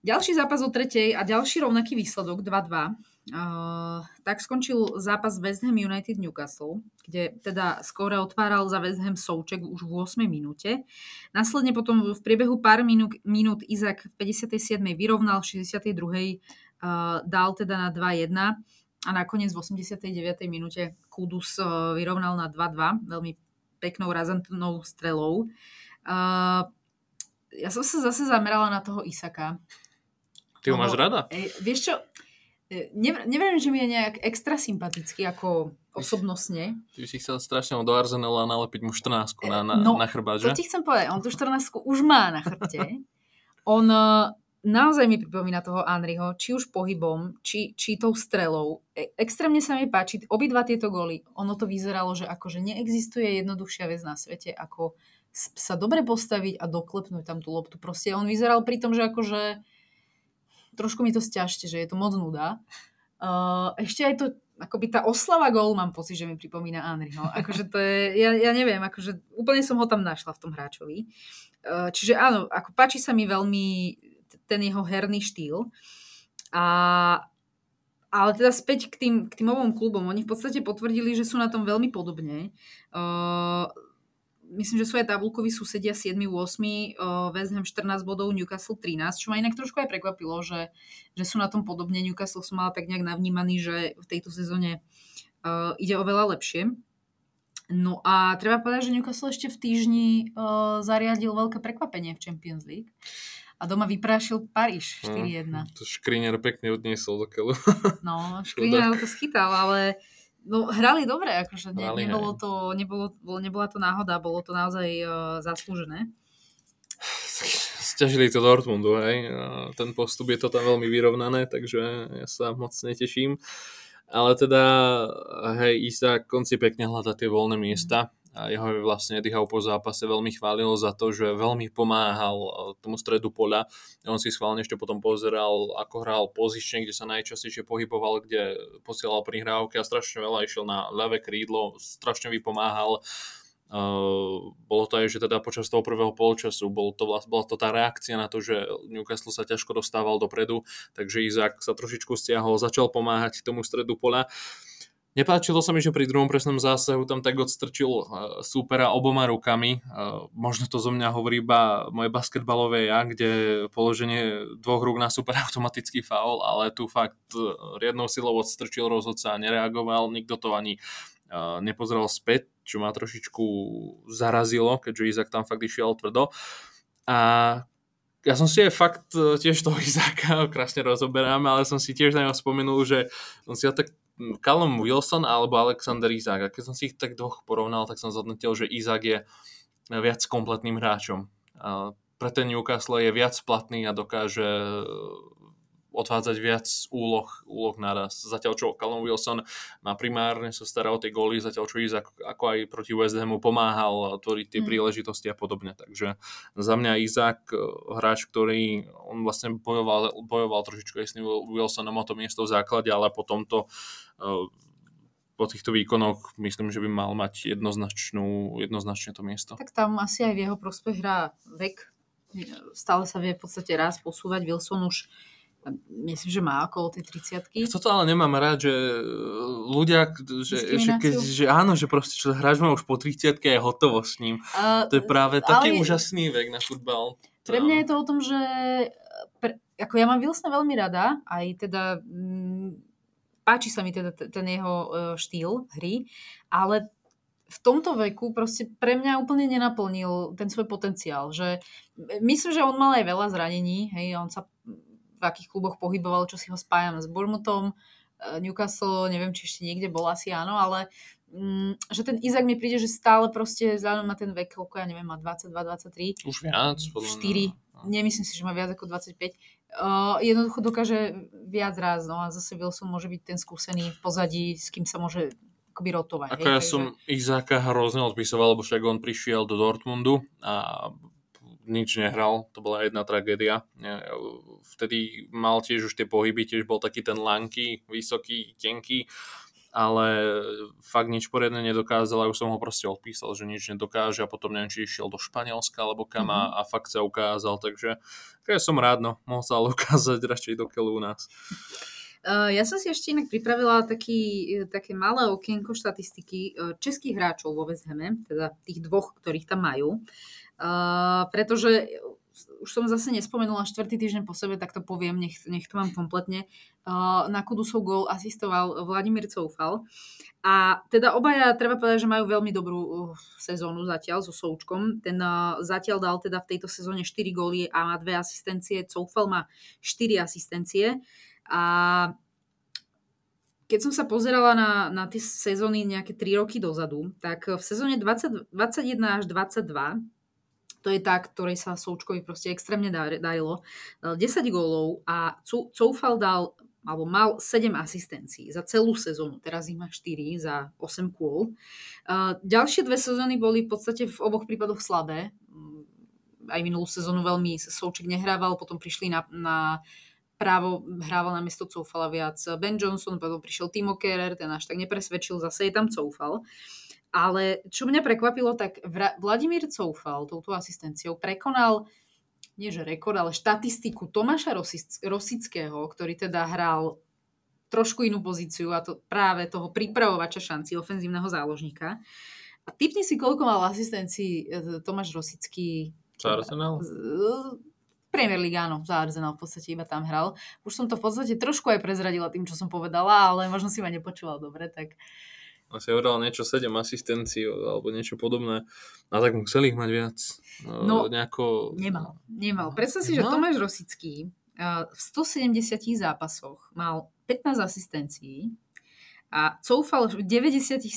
Ďalší zápas o tretej a ďalší rovnaký výsledok 2-2 Uh, tak skončil zápas West Ham United Newcastle, kde teda skôr otváral za West Ham Souček už v 8 minúte. Následne potom v priebehu pár minút, minút Izak v 57. vyrovnal, v 62. Uh, dal teda na 2-1 a nakoniec v 89. minúte Kudus uh, vyrovnal na 2-2 veľmi peknou razantnou strelou. Uh, ja som sa zase zamerala na toho Isaka. Ty ho máš rada? E, vieš čo, neviem, že mi je nejak extra sympatický ako osobnostne. Ty si chcel strašne do Arsenala nalepiť mu 14 na, na, no, na chrbát, že? to ti chcem povedať. On tú 14 už má na chrbte. On e, naozaj mi pripomína toho Anriho, či už pohybom, či, či tou strelou. E, extrémne sa mi páči, obidva tieto góly, ono to vyzeralo, že akože neexistuje jednoduchšia vec na svete, ako sa dobre postaviť a doklepnúť tam tú loptu. Proste on vyzeral pri tom, že akože trošku mi to stiažte, že je to moc nuda. Uh, ešte aj to, akoby tá oslava gólu mám pocit, že mi pripomína No. Akože to je, ja, ja neviem, akože úplne som ho tam našla v tom hráčovi. Uh, čiže áno, ako páči sa mi veľmi ten jeho herný štýl. A ale teda späť k tým, k tým obom klubom. Oni v podstate potvrdili, že sú na tom veľmi podobne. Uh, myslím, že sú aj tabulkoví susedia 7. 8. Uh, West Ham 14 bodov, Newcastle 13, čo ma inak trošku aj prekvapilo, že, že sú na tom podobne. Newcastle som mala tak nejak navnímaný, že v tejto sezóne uh, ide oveľa lepšie. No a treba povedať, že Newcastle ešte v týždni uh, zariadil veľké prekvapenie v Champions League a doma vyprášil Paríž 4-1. No, to Škriniar pekne odniesol do keľu. No, Škriniar to schytal, ale no, hrali dobre, akože ne, hrali, nebolo to, nebolo, nebola to náhoda, bolo to naozaj uh, zaslúžené. Sťažili to Dortmundu, hej. Ten postup je to tam veľmi vyrovnané, takže ja sa moc neteším. Ale teda, hej, Isa konci pekne hľada tie voľné miesta a jeho vlastne Eddie Howe po zápase veľmi chválil za to, že veľmi pomáhal e, tomu stredu poľa. On si schválne ešte potom pozeral, ako hral pozične, kde sa najčastejšie pohyboval, kde posielal prihrávky a strašne veľa išiel na ľavé krídlo, strašne vypomáhal. Uh, bolo to aj, že teda počas toho prvého polčasu bol to, bola to tá reakcia na to, že Newcastle sa ťažko dostával dopredu, takže Izák sa trošičku stiahol, začal pomáhať tomu stredu pola. Uh, Nepáčilo sa mi, že pri druhom presnom zásahu tam tak odstrčil uh, súpera oboma rukami. Uh, možno to zo mňa hovorí iba moje basketbalové ja, kde položenie dvoch rúk na super automatický faul, ale tu fakt uh, riadnou silou odstrčil rozhodca a nereagoval. Nikto to ani nepozeral späť, čo ma trošičku zarazilo, keďže Izak tam fakt išiel tvrdo. A ja som si aj fakt tiež toho Izáka krásne rozoberám, ale som si tiež na neho spomenul, že som si ho tak Callum Wilson alebo Alexander Izák. A keď som si ich tak dvoch porovnal, tak som zhodnotil, že Izák je viac kompletným hráčom. A pre ten Newcastle je viac platný a dokáže odvádzať viac úloh, úloh naraz. Zatiaľ čo Callum Wilson má primárne sa stará o tie góly, zatiaľ čo Izak ako aj proti West Hamu pomáhal tvoriť tie mm. príležitosti a podobne. Takže za mňa Izak, eh, hráč, ktorý on vlastne bojoval, bojoval trošičku aj s Wilsonom o to miesto v základe, ale po tomto eh, po týchto výkonoch myslím, že by mal mať jednoznačnú, jednoznačne to miesto. Tak tam asi aj v jeho prospech hrá vek. Stále sa vie v podstate raz posúvať. Wilson už myslím, že má okolo tej 30 Toto ale nemám rád, že e, ľudia, že, že, keď, že áno, že proste čo hráč má už po 30 a je hotovo s ním. Uh, to je práve taký ale... úžasný vek na futbal. Pre mňa je to o tom, že pre, ako ja mám Wilsona veľmi rada, aj teda m, mm, páči sa mi teda ten jeho uh, štýl hry, ale v tomto veku proste pre mňa úplne nenaplnil ten svoj potenciál. Že myslím, že on mal aj veľa zranení, hej, on sa v akých kluboch pohyboval, čo si ho spájam s Bournemouthom, eh, Newcastle, neviem, či ešte niekde bol, asi áno, ale mm, že ten Izak mi príde, že stále proste vzhľadom na ten vek, koľko ja neviem, má 22, 23. Už viac. 4, no. nemyslím si, že má viac ako 25. Uh, eh, jednoducho dokáže viac raz, no a zase Wilson môže byť ten skúsený v pozadí, s kým sa môže akoby rotovať. Ako hej, ja takže... som Izáka hrozne odpisoval, lebo však on prišiel do Dortmundu a nič nehral, to bola jedna tragédia. Vtedy mal tiež už tie pohyby, tiež bol taký ten lanky, vysoký, tenký, ale fakt nič poriadne nedokázal a už som ho proste odpísal, že nič nedokáže a potom neviem, či išiel do Španielska alebo kam mm-hmm. a, a fakt sa ukázal, takže ja som rád, no, mohol sa ale ukázať radšej do keľu u nás. Uh, ja som si ešte inak pripravila taký, také malé okienko štatistiky českých hráčov vo West Hame, teda tých dvoch, ktorých tam majú. Pretože už som zase nespomenula štvrtý týždeň po sebe, tak to poviem, nech, nech to mám kompletne. Uh, na Kudusov gol asistoval Vladimír Coufal. A teda obaja, treba povedať, že majú veľmi dobrú uh, sezónu zatiaľ so Součkom. Ten uh, zatiaľ dal teda v tejto sezóne 4 góly a má dve asistencie. Coufal má 4 asistencie. A keď som sa pozerala na, na tie sezóny nejaké 3 roky dozadu, tak v sezóne 20, 21 až 22 to je tá, ktorej sa Součkovi proste extrémne darilo. 10 gólov a Coufal dal alebo mal 7 asistencií za celú sezónu, teraz ich má 4 za 8 kôl. Ďalšie dve sezóny boli v podstate v oboch prípadoch slabé. Mm, aj minulú sezónu veľmi Souček nehrával, potom prišli na, na právo hrával na miesto Coufala viac Ben Johnson, potom prišiel Timo Kerer, ten až tak nepresvedčil, zase je tam Coufal. Ale čo mňa prekvapilo, tak Vladimír Coufal touto asistenciou prekonal nie že rekord, ale štatistiku Tomáša Rosického, ktorý teda hral trošku inú pozíciu a to práve toho pripravovača šanci ofenzívneho záložníka. A typni si, koľko mal asistencií e, Tomáš Rosický. Za Arsenal? Premier League, áno, za Arsenal v podstate iba tam hral. Už som to v podstate trošku aj prezradila tým, čo som povedala, ale možno si ma nepočúval dobre, tak... Asi hovoril niečo 7 asistencií alebo niečo podobné. A tak museli ich mať viac. No, nejako... nemal. Nemal. Predstav si, no. že Tomáš Rosický v 170 zápasoch mal 15 asistencií a coufal v 97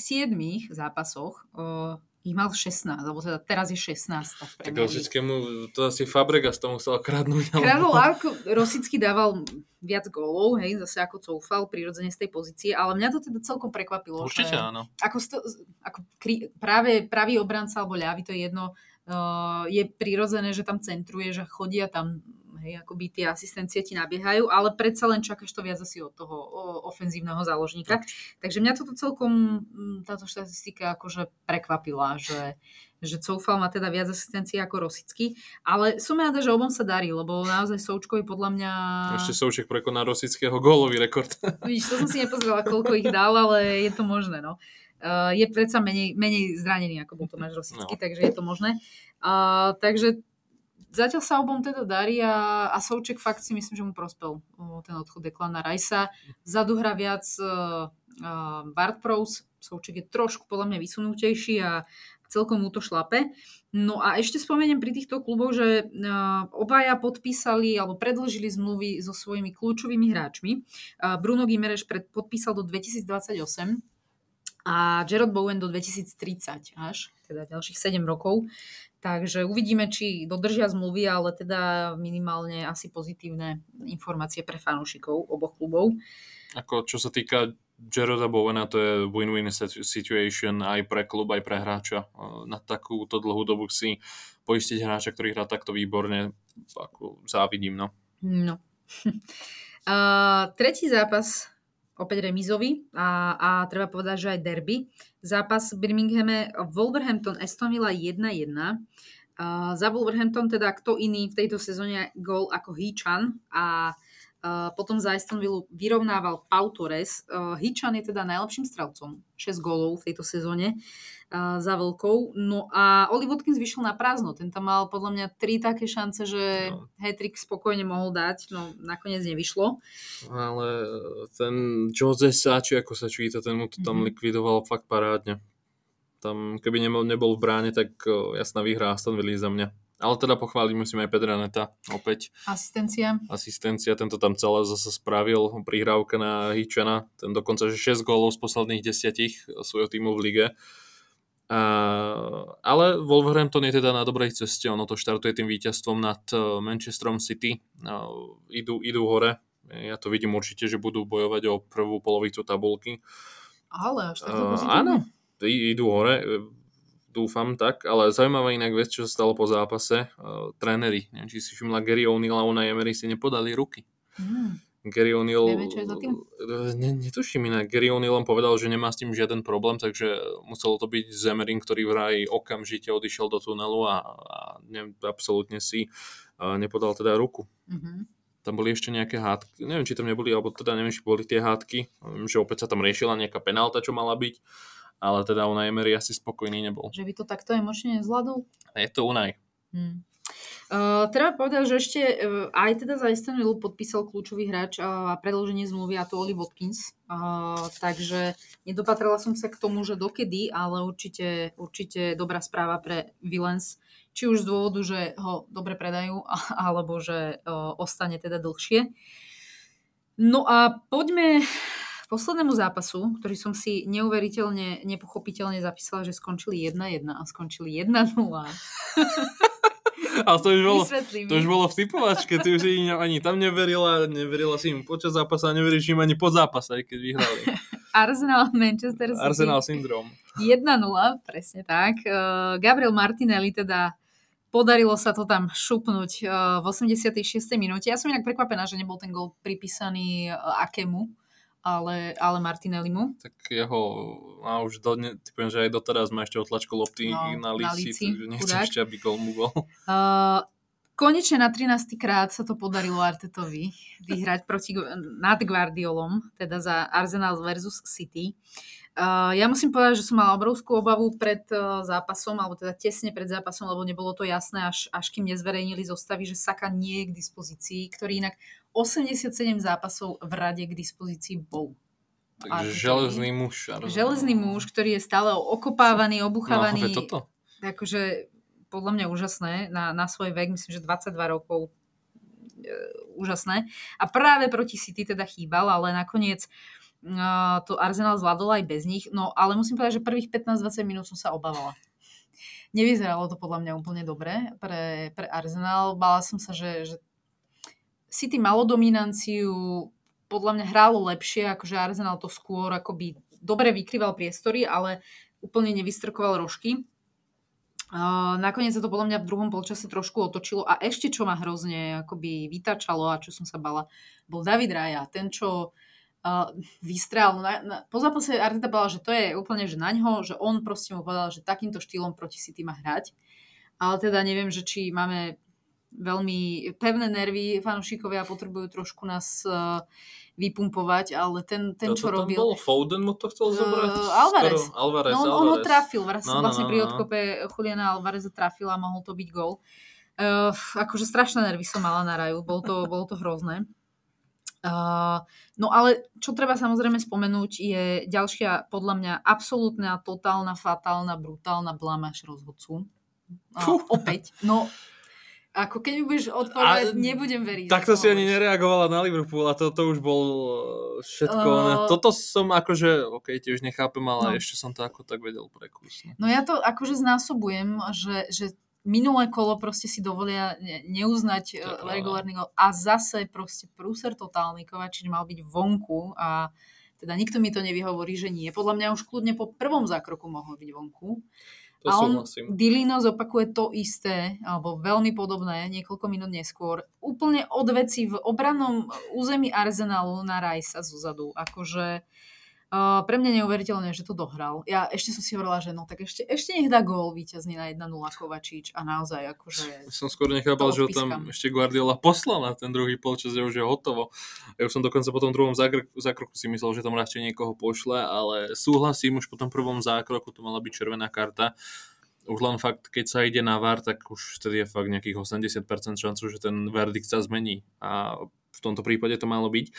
zápasoch ich mal 16, alebo teda teraz je 16. Tak Rosickému to asi Fabregas to musel kradnúť. Kradol, ako Rosický dával viac gólov, hej, zase ako coufal prirodzene z tej pozície, ale mňa to teda celkom prekvapilo. Určite že áno. Ako, sto, ako kri, práve pravý obranca alebo ľavý, to je jedno, uh, je prirodzené, že tam centruje, že chodia tam hej, akoby tie asistencie ti nabiehajú, ale predsa len čakáš to viac asi od toho ofenzívneho záložníka. Takže mňa toto celkom, táto štatistika akože prekvapila, že, že Coufal má teda viac asistencií ako Rosický, ale som rada, že obom sa darí, lebo naozaj Součkovi podľa mňa... Ešte Souček prekoná Rosického gólový rekord. Vidíš, to som si nepozrela, koľko ich dal, ale je to možné, no. Uh, je predsa menej, menej zranený, ako bol Tomáš Rosický, no. takže je to možné. Uh, takže Zatiaľ sa obom teda darí a, a Souček fakt si myslím, že mu prospel ten odchod Deklana Rajsa. Vzadu hra viac uh, Bart Prous, Souček je trošku podľa mňa vysunutejší a celkom mu to šlape. No a ešte spomeniem pri týchto kluboch, že uh, obaja podpísali alebo predložili zmluvy so svojimi kľúčovými hráčmi. Uh, Bruno Gimereš podpísal do 2028 a Gerard Bowen do 2030 až, teda ďalších 7 rokov. Takže uvidíme, či dodržia zmluvy, ale teda minimálne asi pozitívne informácie pre fanúšikov oboch klubov. Ako čo sa týka Jaroda Bowena, to je win-win situation aj pre klub, aj pre hráča. Na takúto dlhú dobu si poistiť hráča, ktorý hrá takto výborne, ako závidím, no. No. uh, tretí zápas opäť remizový a, a treba povedať, že aj derby. Zápas v Birminghame Wolverhampton Aston Villa 1-1. Uh, za Wolverhampton teda kto iný v tejto sezóne gol ako Hichan a Uh, potom za Aston Villa vyrovnával Pau Torres. Uh, Hichan je teda najlepším strelcom. 6 gólov v tejto sezóne za veľkou. No a Oli Watkins vyšiel na prázdno. Ten tam mal podľa mňa tri také šance, že no. Hattrick spokojne mohol dať, no nakoniec nevyšlo. Ale ten Jose Sači, ako sa číta, ten mu to tam mm-hmm. likvidoval fakt parádne. Tam, keby nebol, nebol v bráne, tak jasná výhra Aston Villa za mňa. Ale teda pochváliť musím aj Pedra Neta opäť. Asistencia. Asistencia, tento tam celé zase spravil, prihrávka na Hičana, ten dokonca, že 6 gólov z posledných desiatich svojho týmu v lige. Uh, ale Wolverhampton je teda na dobrej ceste, ono to štartuje tým víťazstvom nad uh, Manchesterom City, uh, idú, idú hore, ja to vidím určite, že budú bojovať o prvú polovicu tabulky. Ale až takto uh, Áno, idú hore, dúfam tak, ale zaujímavá inak vec, čo sa stalo po zápase, uh, tréneri, neviem, či si všimla Gary O'Neill a Unai Emery si nepodali ruky. Mm. Gary O'Neill... Vieme, čo je za tým? Ne, netuším inak. Gary O'Neill povedal, že nemá s tým žiaden problém, takže muselo to byť Zemerin, ktorý vraj okamžite odišiel do tunelu a, a ne, absolútne si a nepodal teda ruku. Mm-hmm. Tam boli ešte nejaké hádky, neviem, či tam neboli, alebo teda neviem, či boli tie hádky, viem, že opäť sa tam riešila nejaká penálta, čo mala byť, ale teda Unai Emery asi spokojný nebol. Že by to takto emočne nezvládol? Je to Unai. Hmm. Uh, treba povedať, že ešte uh, aj teda za Villa podpísal kľúčový hráč uh, a predloženie zmluvy a to Oli Watkins. Uh, takže nedopatrala som sa k tomu, že dokedy, ale určite, určite dobrá správa pre Villens. Či už z dôvodu, že ho dobre predajú, alebo že uh, ostane teda dlhšie. No a poďme k poslednému zápasu, ktorý som si neuveriteľne, nepochopiteľne zapísala, že skončili 1-1 a skončili 1-0. Ale to už bolo, to už bolo v typovačke, ty už ani tam neverila, neverila si im počas zápasa a neveríš im ani po zápase, aj keď vyhrali. Arsenal Manchester City. Arsenal syndrom. 1-0, presne tak. Uh, Gabriel Martinelli teda podarilo sa to tam šupnúť uh, v 86. minúte. Ja som inak prekvapená, že nebol ten gol pripísaný uh, Akemu, ale, ale Martinellimu. Tak jeho, a už do, ne, typujem, že aj doteraz má ešte otlačku lopty no, na líci, takže nechcem ešte, aby gol mu bol. Uh, konečne na 13. krát sa to podarilo Artetovi vyhrať proti, nad Guardiolom, teda za Arsenal versus City. Uh, ja musím povedať, že som mala obrovskú obavu pred uh, zápasom, alebo teda tesne pred zápasom, lebo nebolo to jasné, až, až kým nezverejnili zostavy, že Saka nie je k dispozícii, ktorý inak 87 zápasov v rade k dispozícii bol. Takže železný muž. Železný muž, ktorý je stále okopávaný, obuchávaný. No, toto. Akože podľa mňa úžasné na, na svoj vek, myslím, že 22 rokov e, úžasné. A práve proti City teda chýbal, ale nakoniec to Arsenal zvládol aj bez nich, no ale musím povedať, že prvých 15-20 minút som sa obávala. Nevyzeralo to podľa mňa úplne dobre pre, pre Arsenal. Bála som sa, že, že City malo dominanciu, podľa mňa hrálo lepšie, akože Arsenal to skôr akoby dobre vykrýval priestory, ale úplne nevystrkoval rožky. Nakoniec sa to podľa mňa v druhom polčase trošku otočilo a ešte čo ma hrozne akoby vytačalo a čo som sa bala, bol David Raja, ten čo uh, vystrel. Na, na, po zápase Arteta povedal, že to je úplne že na ňo, že on proste mu povedal, že takýmto štýlom proti City má hrať. Ale teda neviem, že či máme veľmi pevné nervy, fanúšikovia potrebujú trošku nás uh, vypumpovať, ale ten, ten čo robil... bol Foden mu to chcel zobrať? Uh, Alvarez. Skoro, Alvarez. No on, Alvarez. on ho trafil, vlastne, no, no, vlastne no, pri no. odkope Juliana Alvareza trafil a mohol to byť gol. Uh, akože strašné nervy som mala na raju, bol to, bolo to hrozné. Uh, no ale čo treba samozrejme spomenúť je ďalšia podľa mňa absolútna, totálna, fatálna, brutálna blamáž rozhodcu. Uh, opäť. No ako keď mi budeš odpovedať, a, nebudem veriť. Takto si ani nereagovala na Liverpool a toto už bol e, všetko. Uh, toto som akože, ok, tiež nechápem, ale no. ešte som to ako tak vedel prekusnúť. No ja to akože znásobujem, že, že minulé kolo proste si dovolia neuznať uh, regulárny gol a zase proste prúser totálny Kovačič mal byť vonku a teda nikto mi to nevyhovorí, že nie. Podľa mňa už kľudne po prvom zákroku mohol byť vonku. To a on, súhlasím. Dilino zopakuje to isté, alebo veľmi podobné, niekoľko minút neskôr. Úplne od veci v obrannom území Arsenalu na Rajsa zozadu. Akože Uh, pre mňa neuveriteľné, že to dohral. Ja ešte som si hovorila, že no tak ešte, ešte nech dá gól víťazný na 1-0 Kovačič a naozaj akože... Som skôr nechápal, že ho tam ešte Guardiola poslal na ten druhý polčas, že už je hotovo. Ja už som dokonca po tom druhom zákroku, zákroku si myslel, že tam radšej niekoho pošle, ale súhlasím, už po tom prvom zákroku to mala byť červená karta. Už len fakt, keď sa ide na VAR, tak už vtedy je fakt nejakých 80% šancu, že ten verdikt sa zmení. A v tomto prípade to malo byť.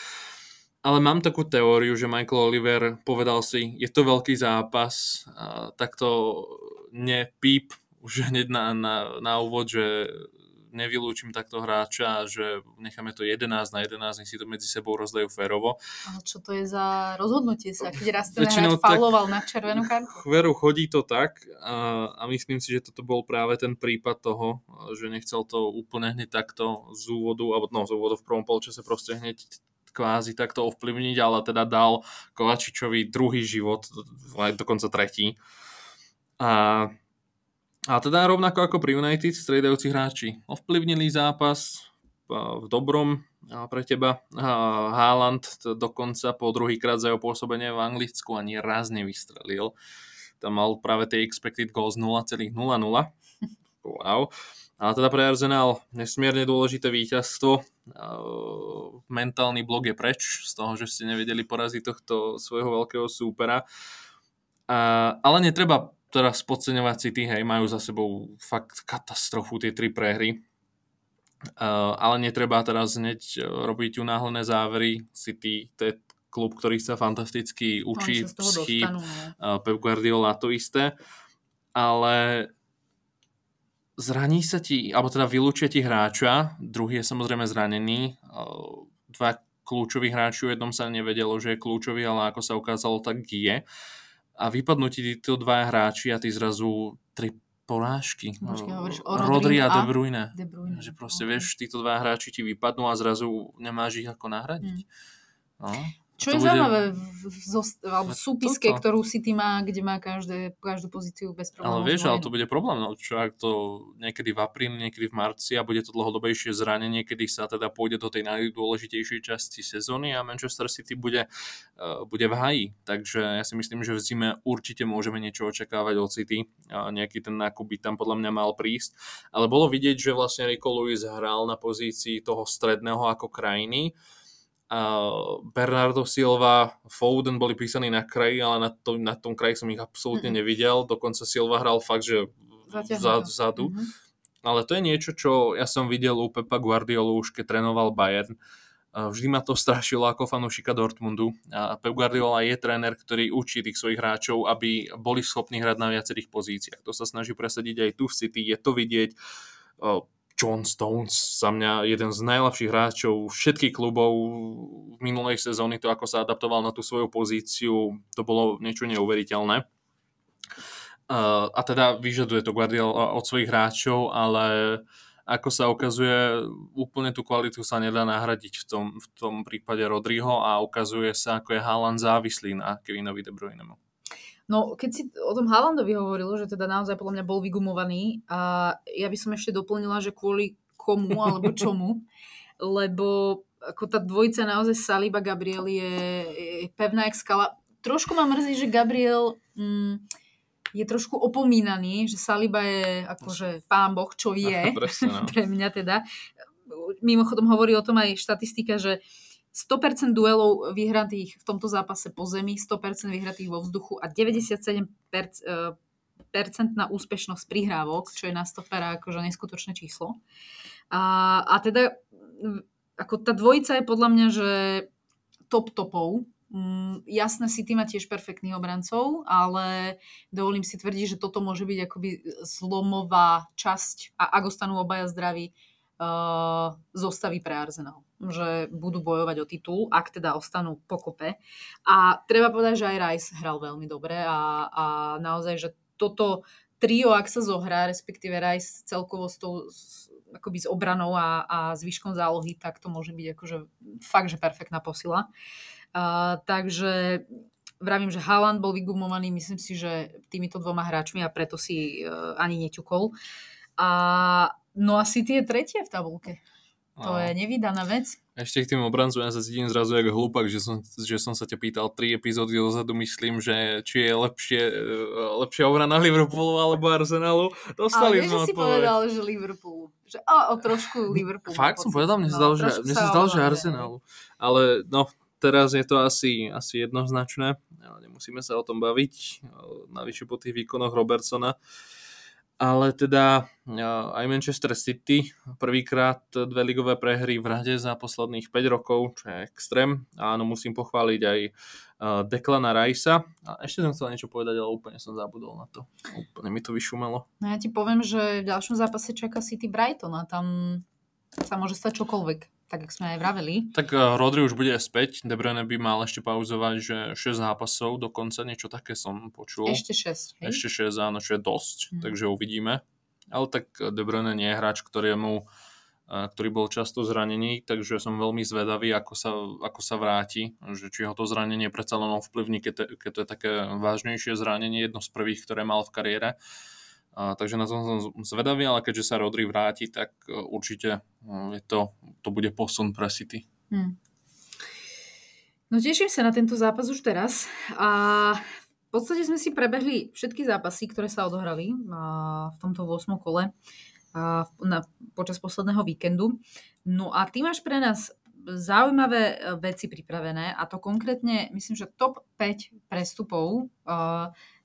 Ale mám takú teóriu, že Michael Oliver povedal si, je to veľký zápas, tak to nepíp už hneď na, na, na úvod, že nevylúčim takto hráča, že necháme to 11 na 11, nech si to medzi sebou rozdajú férovo. Ale čo to je za rozhodnutie sa, keď raz ten hráč fauloval na červenú kartu? Veru, chodí to tak a, a myslím si, že toto bol práve ten prípad toho, že nechcel to úplne hneď takto z úvodu, alebo no z úvodu v prvom polčase proste hneď kvázi takto ovplyvniť, ale teda dal Kovačičovi druhý život, aj dokonca tretí. A, a teda rovnako ako pri United, striedajúci hráči ovplyvnili zápas v dobrom pre teba. Haaland dokonca po druhýkrát za jeho pôsobenie v Anglicku ani raz nevystrelil. Tam mal práve tie expected goals 0,00. Wow. Ale teda pre Arsenal nesmierne dôležité víťazstvo. Mentálny blok je preč z toho, že ste nevedeli poraziť tohto svojho veľkého súpera. Ale netreba teraz podceňovať City, hej, majú za sebou fakt katastrofu tie tri prehry. Ale netreba teraz hneď robiť unáhlené závery. City, to je klub, ktorý sa fantasticky učí z chýb. No. Pep Guardiola to isté. Ale zraní sa ti, alebo teda vylúčia ti hráča, druhý je samozrejme zranený, dva kľúčoví hráči, o jednom sa nevedelo, že je kľúčový, ale ako sa ukázalo, tak je. A vypadnú ti títo dva hráči a ty zrazu tri porážky. Počkej, Rodri a De Bruyne. De Bruyne. Že proste okay. vieš, títo dva hráči ti vypadnú a zrazu nemáš ich ako nahradiť. Hmm. No. Čo je bude... zaujímavé v, v, v súpiske, toto. ktorú City má, kde má každé, každú pozíciu bez problémov. Ale vieš, ale to bude problém, no, čo ak to niekedy v apríli, niekedy v marci a bude to dlhodobejšie zranenie, kedy sa teda pôjde do tej najdôležitejšej časti sezóny a Manchester City bude, uh, bude v haji. Takže ja si myslím, že v zime určite môžeme niečo očakávať od City. Uh, nejaký ten nákup by tam podľa mňa mal prísť. Ale bolo vidieť, že vlastne Rico Lewis hral na pozícii toho stredného ako krajiny Bernardo Silva, Foden boli písaní na kraji, ale na, to, na tom kraji som ich absolútne mm-hmm. nevidel. Dokonca Silva hral fakt, že vzadu. Mm-hmm. Ale to je niečo, čo ja som videl u Pepa Guardiolu už keď trénoval Bayern. Vždy ma to strašilo ako fanúšika Dortmundu. A Pep Guardiola je tréner, ktorý učí tých svojich hráčov, aby boli schopní hrať na viacerých pozíciách. To sa snaží presadiť aj tu v City, je to vidieť John Stones za mňa jeden z najlepších hráčov všetkých klubov v minulej sezóny, to ako sa adaptoval na tú svoju pozíciu, to bolo niečo neuveriteľné. A teda vyžaduje to Guardiola od svojich hráčov, ale ako sa ukazuje, úplne tú kvalitu sa nedá nahradiť v tom, v tom prípade Rodriho a ukazuje sa, ako je Haaland závislý na Kevinovi De Bruynemu. No, keď si o tom Haalandovi hovoril, že teda naozaj podľa mňa bol vygumovaný a ja by som ešte doplnila, že kvôli komu alebo čomu, lebo ako tá dvojica naozaj Saliba Gabriel je, je pevná jak skala. Trošku ma mrzí, že Gabriel mm, je trošku opomínaný, že Saliba je akože pán boh, čo vie, Presne, no. pre mňa teda. Mimochodom hovorí o tom aj štatistika, že 100% duelov vyhratých v tomto zápase po zemi, 100% vyhratých vo vzduchu a 97% na úspešnosť prihrávok, čo je na stopera akože neskutočné číslo. A, a teda ako tá dvojica je podľa mňa, že top topov. Mm, jasné, City má tiež perfektných obrancov, ale dovolím si tvrdiť, že toto môže byť akoby zlomová časť a ak ostanú obaja zdraví, uh, zostaví pre Arsenal že budú bojovať o titul, ak teda ostanú pokope. A treba povedať, že aj Rice hral veľmi dobre a, a naozaj, že toto trio, ak sa zohrá, respektíve Rice celkovo s tou akoby s obranou a, a zvyškom zálohy, tak to môže byť akože fakt, že perfektná posila. Uh, takže vravím, že Haaland bol vygumovaný, myslím si, že týmito dvoma hráčmi a preto si uh, ani neťukol. A, no a City je tretie v tabulke. To je nevydaná vec. Ešte k tým obrancom, ja sa cítim zrazu jak hlupak, že som, že som sa ťa pýtal tri epizódy dozadu, myslím, že či je lepšie, e, lepšia obrana Liverpoolu alebo Arsenalu. Dostali Ale sme si povedal, že Liverpoolu. Že, a, o trošku Liverpoolu. Fakt som povedal, mne sa no, zdal, že, mne sa zdal, že Arsenalu. Ale no, teraz je to asi, asi jednoznačné. Nemusíme sa o tom baviť. Navyše po tých výkonoch Robertsona. Uh, ale teda aj Manchester City prvýkrát dve ligové prehry v rade za posledných 5 rokov, čo je extrém. Áno, musím pochváliť aj Declana Rajsa. A ešte som chcel niečo povedať, ale úplne som zabudol na to. Úplne mi to vyšumelo. No ja ti poviem, že v ďalšom zápase čaká City Brighton a tam sa môže stať čokoľvek tak ako sme aj vraveli. Tak uh, Rodri už bude späť, De Bruyne by mal ešte pauzovať, že 6 zápasov dokonca, niečo také som počul. Ešte 6, hej? Ešte 6, áno, čo je dosť, hmm. takže uvidíme. Ale tak De Bruyne nie je hráč, ktorému ktorý bol často zranený, takže som veľmi zvedavý, ako sa, ako sa vráti, že či ho to zranenie predsa len ovplyvní, keď to, keď to je také vážnejšie zranenie, jedno z prvých, ktoré mal v kariére. A, takže na to som zvedavý, ale keďže sa Rodri vráti, tak e, určite e, je to, to bude posun pre City. Hmm. No teším sa na tento zápas už teraz. A v podstate sme si prebehli všetky zápasy, ktoré sa odohrali v tomto 8. kole na, počas posledného víkendu. No a ty máš pre nás zaujímavé e, veci pripravené a to konkrétne, myslím, že top 5 prestupov,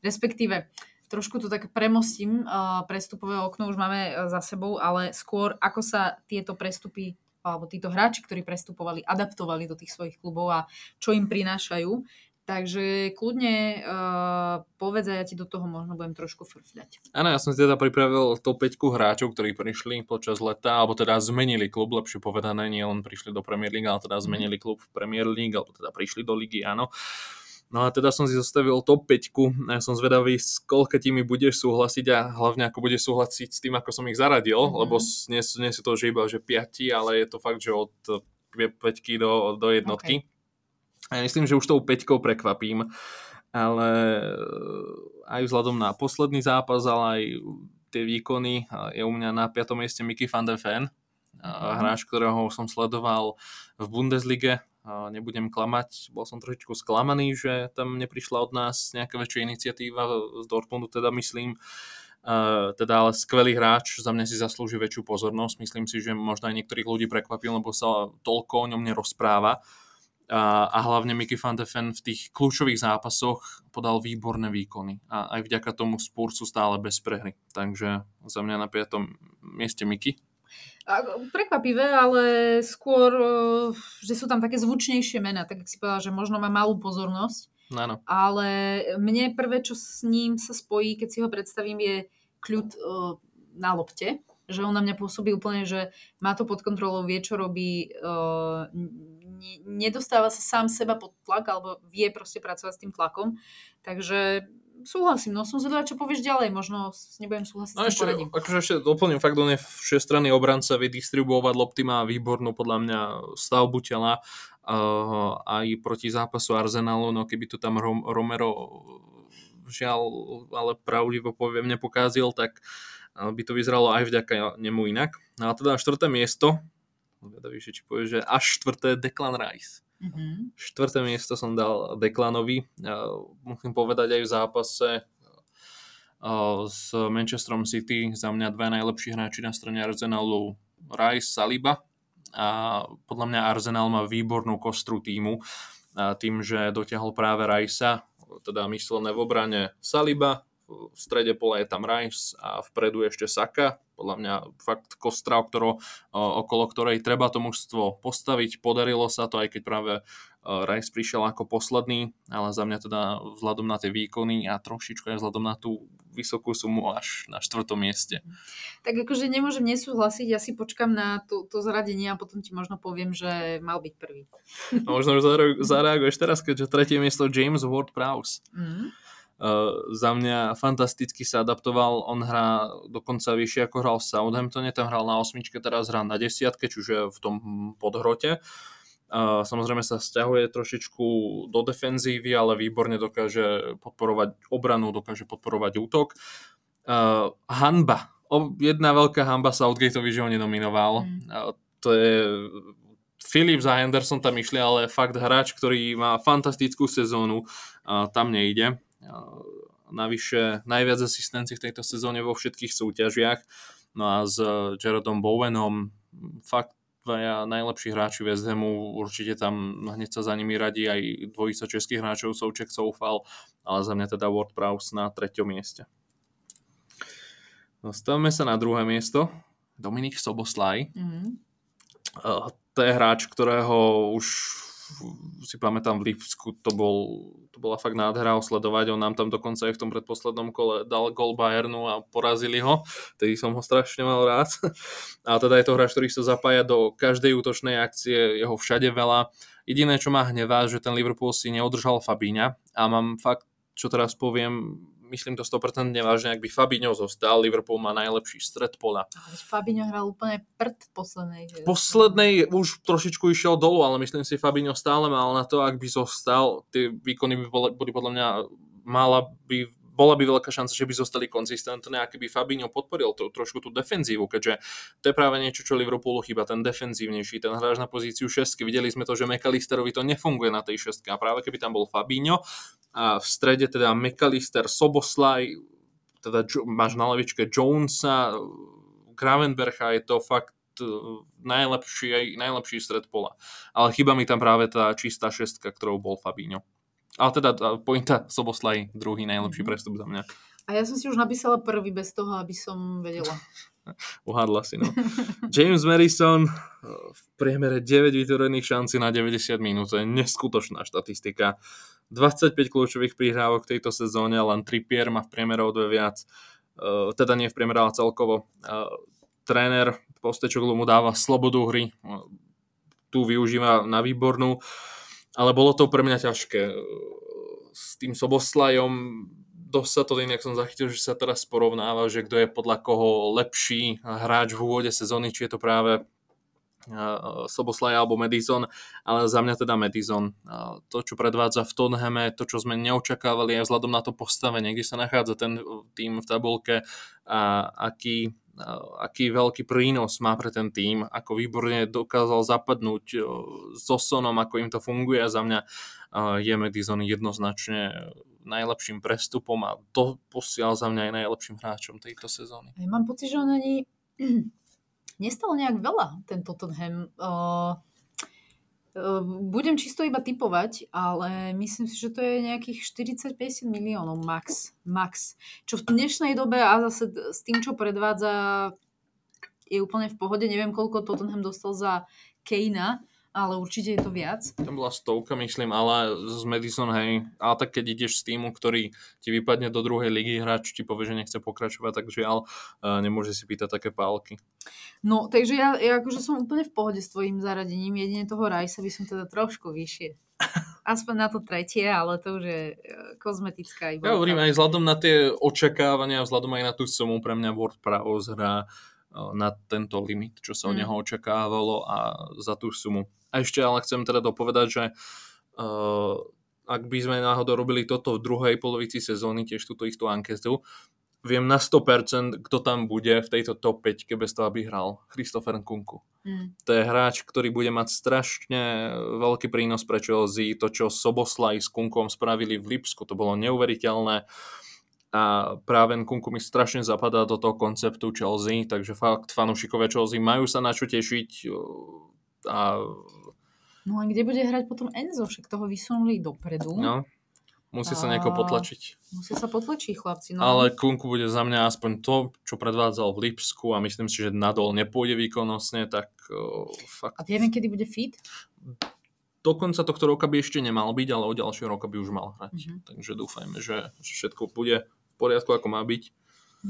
respektíve trošku to tak premostím, prestupové okno už máme e, za sebou, ale skôr ako sa tieto prestupy alebo títo hráči, ktorí prestupovali, adaptovali do tých svojich klubov a čo im prinášajú. Takže kľudne uh, povedz ja ti do toho možno budem trošku frfľať. Áno, ja som si teda pripravil to 5 hráčov, ktorí prišli počas leta, alebo teda zmenili klub, lepšie povedané, nie len prišli do Premier League, ale teda zmenili klub v Premier League, alebo teda prišli do ligy, áno. Uh, No a teda som si zostavil top 5 a ja som zvedavý, s koľka mi budeš súhlasiť a hlavne ako budeš súhlasiť s tým, ako som ich zaradil, mm-hmm. lebo nie, nie sú to že iba že 5, ale je to fakt, že od 5 do, do jednotky. Okay. Ja myslím, že už tou peťkou prekvapím, ale aj vzhľadom na posledný zápas, ale aj tie výkony je u mňa na 5. mieste Mickey van der Ven, mm. hráč, ktorého som sledoval v Bundeslige. Nebudem klamať, bol som trošičku sklamaný, že tam neprišla od nás nejaká väčšia iniciatíva z Dortmundu, teda myslím. Uh, teda ale skvelý hráč, za mňa si zaslúži väčšiu pozornosť. Myslím si, že možno aj niektorých ľudí prekvapil, lebo sa toľko o ňom nerozpráva. A, a hlavne Mickey van de Ven v tých kľúčových zápasoch podal výborné výkony. A aj vďaka tomu Spurs sú stále bez prehry. Takže za mňa na 5. mieste Mickey. Prekvapivé, ale skôr, že sú tam také zvučnejšie mená, tak si povedala, že možno má malú pozornosť. Áno. Ale mne prvé, čo s ním sa spojí, keď si ho predstavím, je kľud uh, na lopte. Že on na mňa pôsobí úplne, že má to pod kontrolou, vie, čo robí, nedostáva sa sám seba pod tlak, alebo vie proste pracovať s tým tlakom. Takže súhlasím, no som zvedavá, čo povieš ďalej, možno nebudem súhlasiť no, s tým poradím. Akože ešte doplním fakt, on je všestranný obranca, vie distribuovať lopty, má výbornú podľa mňa stavbu tela uh, aj proti zápasu Arsenalu, no keby to tam Rom- Romero žiaľ, ale pravdivo poviem, nepokázil, tak by to vyzeralo aj vďaka nemu inak. No a teda štvrté miesto, vedavý, či povie, že až štvrté Declan Rice. Mm-hmm. Štvrté miesto som dal Declanovi. Musím povedať aj v zápase s Manchesterom City za mňa dva najlepší hráči na strane Arsenalu Rice, Saliba a podľa mňa Arsenal má výbornú kostru týmu tým, že dotiahol práve Rajsa, teda myslené v obrane Saliba, v strede pola je tam Rice a vpredu ešte Saka. Podľa mňa fakt kostra, okolo, okolo ktorej treba to mužstvo postaviť. Podarilo sa to, aj keď práve Rice prišiel ako posledný, ale za mňa teda vzhľadom na tie výkony a trošičku aj vzhľadom na tú vysokú sumu až na štvrtom mieste. Tak akože nemôžem nesúhlasiť, ja si počkam na to, to zradenie a potom ti možno poviem, že mal byť prvý. No, možno už zareaguješ teraz, keďže tretie miesto James Ward-Prowse. Mm. Uh, za mňa fantasticky sa adaptoval, on hrá dokonca vyššie ako hral v Southamptone, tam hral na osmičke, teraz hrá na desiatke, čiže v tom podhrote. Uh, samozrejme sa stiahuje trošičku do defenzívy, ale výborne dokáže podporovať obranu, dokáže podporovať útok. Uh, hanba. O, jedna veľká hanba Southgateovi, že ho nenominoval. Mm. To je Phillips a Henderson tam išli, ale fakt hráč, ktorý má fantastickú sezónu, tam nejde. Navyše najviac asistencií v tejto sezóne vo všetkých súťažiach. No a s Jaredom Bowenom fakt dvaja najlepší hráči West Hamu, určite tam hneď sa za nimi radí aj dvojica českých hráčov Souček Soufal, ale za mňa teda Ward Prowse na treťom mieste. Stavme sa na druhé miesto. Dominik Soboslaj. Mm-hmm. To je hráč, ktorého už si pamätám v Lipsku, to, bol, to bola fakt nádhera sledovať, on nám tam dokonca aj v tom predposlednom kole dal gol Bayernu a porazili ho, tedy som ho strašne mal rád. A teda je to hráč, ktorý sa zapája do každej útočnej akcie, jeho všade veľa. Jediné, čo ma hnevá, že ten Liverpool si neodržal Fabíňa a mám fakt, čo teraz poviem, myslím to 100% vážne, ak by Fabinho zostal, Liverpool má najlepší stred pola. Fabinho hral úplne prd v poslednej. V poslednej už trošičku išiel dolu, ale myslím si, Fabinho stále mal na to, ak by zostal, tie výkony by boli, boli podľa mňa mala by bola by veľká šanca, že by zostali konzistentné a keby Fabinho podporil to, trošku tú defenzívu, keďže to je práve niečo, čo Liverpoolu chýba, ten defenzívnejší, ten hráč na pozíciu šestky. Videli sme to, že McAllisterovi to nefunguje na tej šestke a práve keby tam bol Fabinho a v strede teda McAllister, Soboslaj, teda máš na levičke Jonesa, Gravenbercha, je to fakt e, najlepší, najlepší stred pola. Ale chyba mi tam práve tá čistá šestka, ktorou bol Fabinho. Ale teda pointa Soboslaj, druhý najlepší mm-hmm. prestup za mňa. A ja som si už napísala prvý bez toho, aby som vedela. Uhádla si, no. James Madison v priemere 9 vytvorených šancí na 90 minút. To je neskutočná štatistika. 25 kľúčových prihrávok v tejto sezóne, len Trippier má v priemere o dve viac. Uh, teda nie v priemere, ale celkovo. Uh, tréner Postečoglu mu dáva slobodu hry. Tu využíva na výbornú. Ale bolo to pre mňa ťažké. S tým Soboslajom dosť sa to inak som zachytil, že sa teraz porovnáva, že kto je podľa koho lepší hráč v úvode sezóny, či je to práve Soboslaj alebo Madison, ale za mňa teda Madison. To, čo predvádza v Tottenhame, to, čo sme neočakávali aj vzhľadom na to postavenie, kde sa nachádza ten tým v tabulke a aký aký veľký prínos má pre ten tým, ako výborne dokázal zapadnúť so Sonom, ako im to funguje a za mňa je Madison jednoznačne najlepším prestupom a to posiel za mňa aj najlepším hráčom tejto sezóny. Ja mám pocit, že on ani nestalo nejak veľa, ten Tottenham. Uh, budem čisto iba typovať, ale myslím si, že to je nejakých 40-50 miliónov max. max. Čo v dnešnej dobe a zase s tým, čo predvádza, je úplne v pohode. Neviem, koľko Tottenham dostal za Kejna, ale určite je to viac. Tam bola stovka, myslím, ale z Madison, hej, ale tak keď ideš z týmu, ktorý ti vypadne do druhej ligy, hráč ti povie, že nechce pokračovať, tak žiaľ, uh, nemôže si pýtať také pálky. No, takže ja, ja akože som úplne v pohode s tvojim zaradením, jedine toho Rajsa by som teda trošku vyššie. Aspoň na to tretie, ale to už je e, kozmetická iba. Ja hovorím aj vzhľadom na tie očakávania, vzhľadom aj na tú sumu, pre mňa Word Prowse hrá na tento limit, čo sa od mm. neho očakávalo a za tú sumu. A ešte ale chcem teda dopovedať, že uh, ak by sme náhodou robili toto v druhej polovici sezóny, tiež túto istú anketu, viem na 100%, kto tam bude v tejto top 5, bez toho, aby hral. Christopher Nkunku. Mm. To je hráč, ktorý bude mať strašne veľký prínos pre Chelsea. To, čo Soboslaj s Kunkom spravili v Lipsku, to bolo neuveriteľné. Uh, a práve Nkunku mi strašne zapadá do toho konceptu Chelsea, takže fakt fanúšikové Chelsea majú sa na čo tešiť a... No a kde bude hrať potom Enzo? Však toho vysunuli dopredu. No, musí sa nejako potlačiť. Musí sa potlačiť chlapci. No. Ale Kunku bude za mňa aspoň to, čo predvádzal v Lipsku a myslím si, že nadol nepôjde výkonnostne, tak uh, fakt... A vieme, kedy bude fit? do konca tohto roka by ešte nemal byť, ale od ďalšieho roka by už mal hrať. Mm-hmm. Takže dúfajme, že všetko bude poriadku, ako má byť.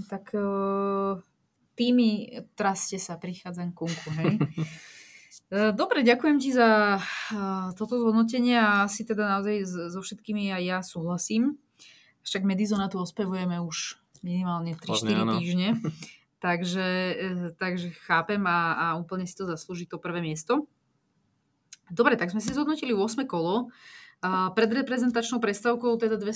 Tak uh, tými traste sa prichádza kunku, hej? E, dobre, ďakujem ti za uh, toto zhodnotenie a asi teda naozaj so všetkými aj ja súhlasím. Však Medizona tu ospevujeme už minimálne 3-4 týždne. takže, takže chápem a, a úplne si to zaslúži to prvé miesto. Dobre, tak sme si zhodnotili 8 kolo. A pred reprezentačnou prestávkou teda dve,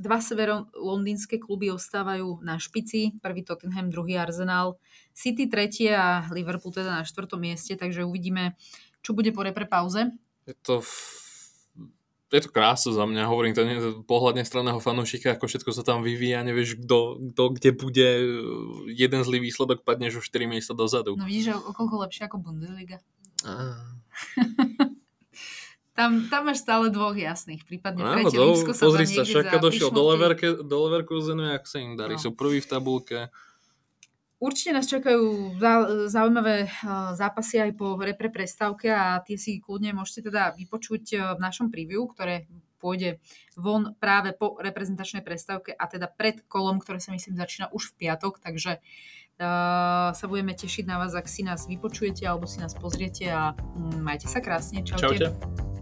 dva severo-londýnske kluby ostávajú na špici. Prvý Tottenham, druhý Arsenal. City tretie a Liverpool teda na štvrtom mieste, takže uvidíme, čo bude po repre pauze. Je to, je to krása za mňa, hovorím to nie pohľad nestranného fanúšika, ako všetko sa tam vyvíja, nevieš, kto, kto kde bude, jeden zlý výsledok padneš o 4 miesta dozadu. No vidíš, o koľko lepšie ako Bundesliga. Ah. Tam, tam máš stále dvoch jasných, prípadne no, tretie do, sa Pozri sa, Šaka došiel do, Leverke, do Leverkusenu, jak sa im darí, no. sú prví v tabulke. Určite nás čakajú zaujímavé zápasy aj po repre prestávke a tie si kľudne môžete teda vypočuť e, v našom preview, ktoré pôjde von práve po reprezentačnej prestávke a teda pred kolom, ktoré sa myslím začína už v piatok, takže uh, sa budeme tešiť na vás, ak si nás vypočujete alebo si nás pozriete a um, majte sa krásne. Čaute. Čaute.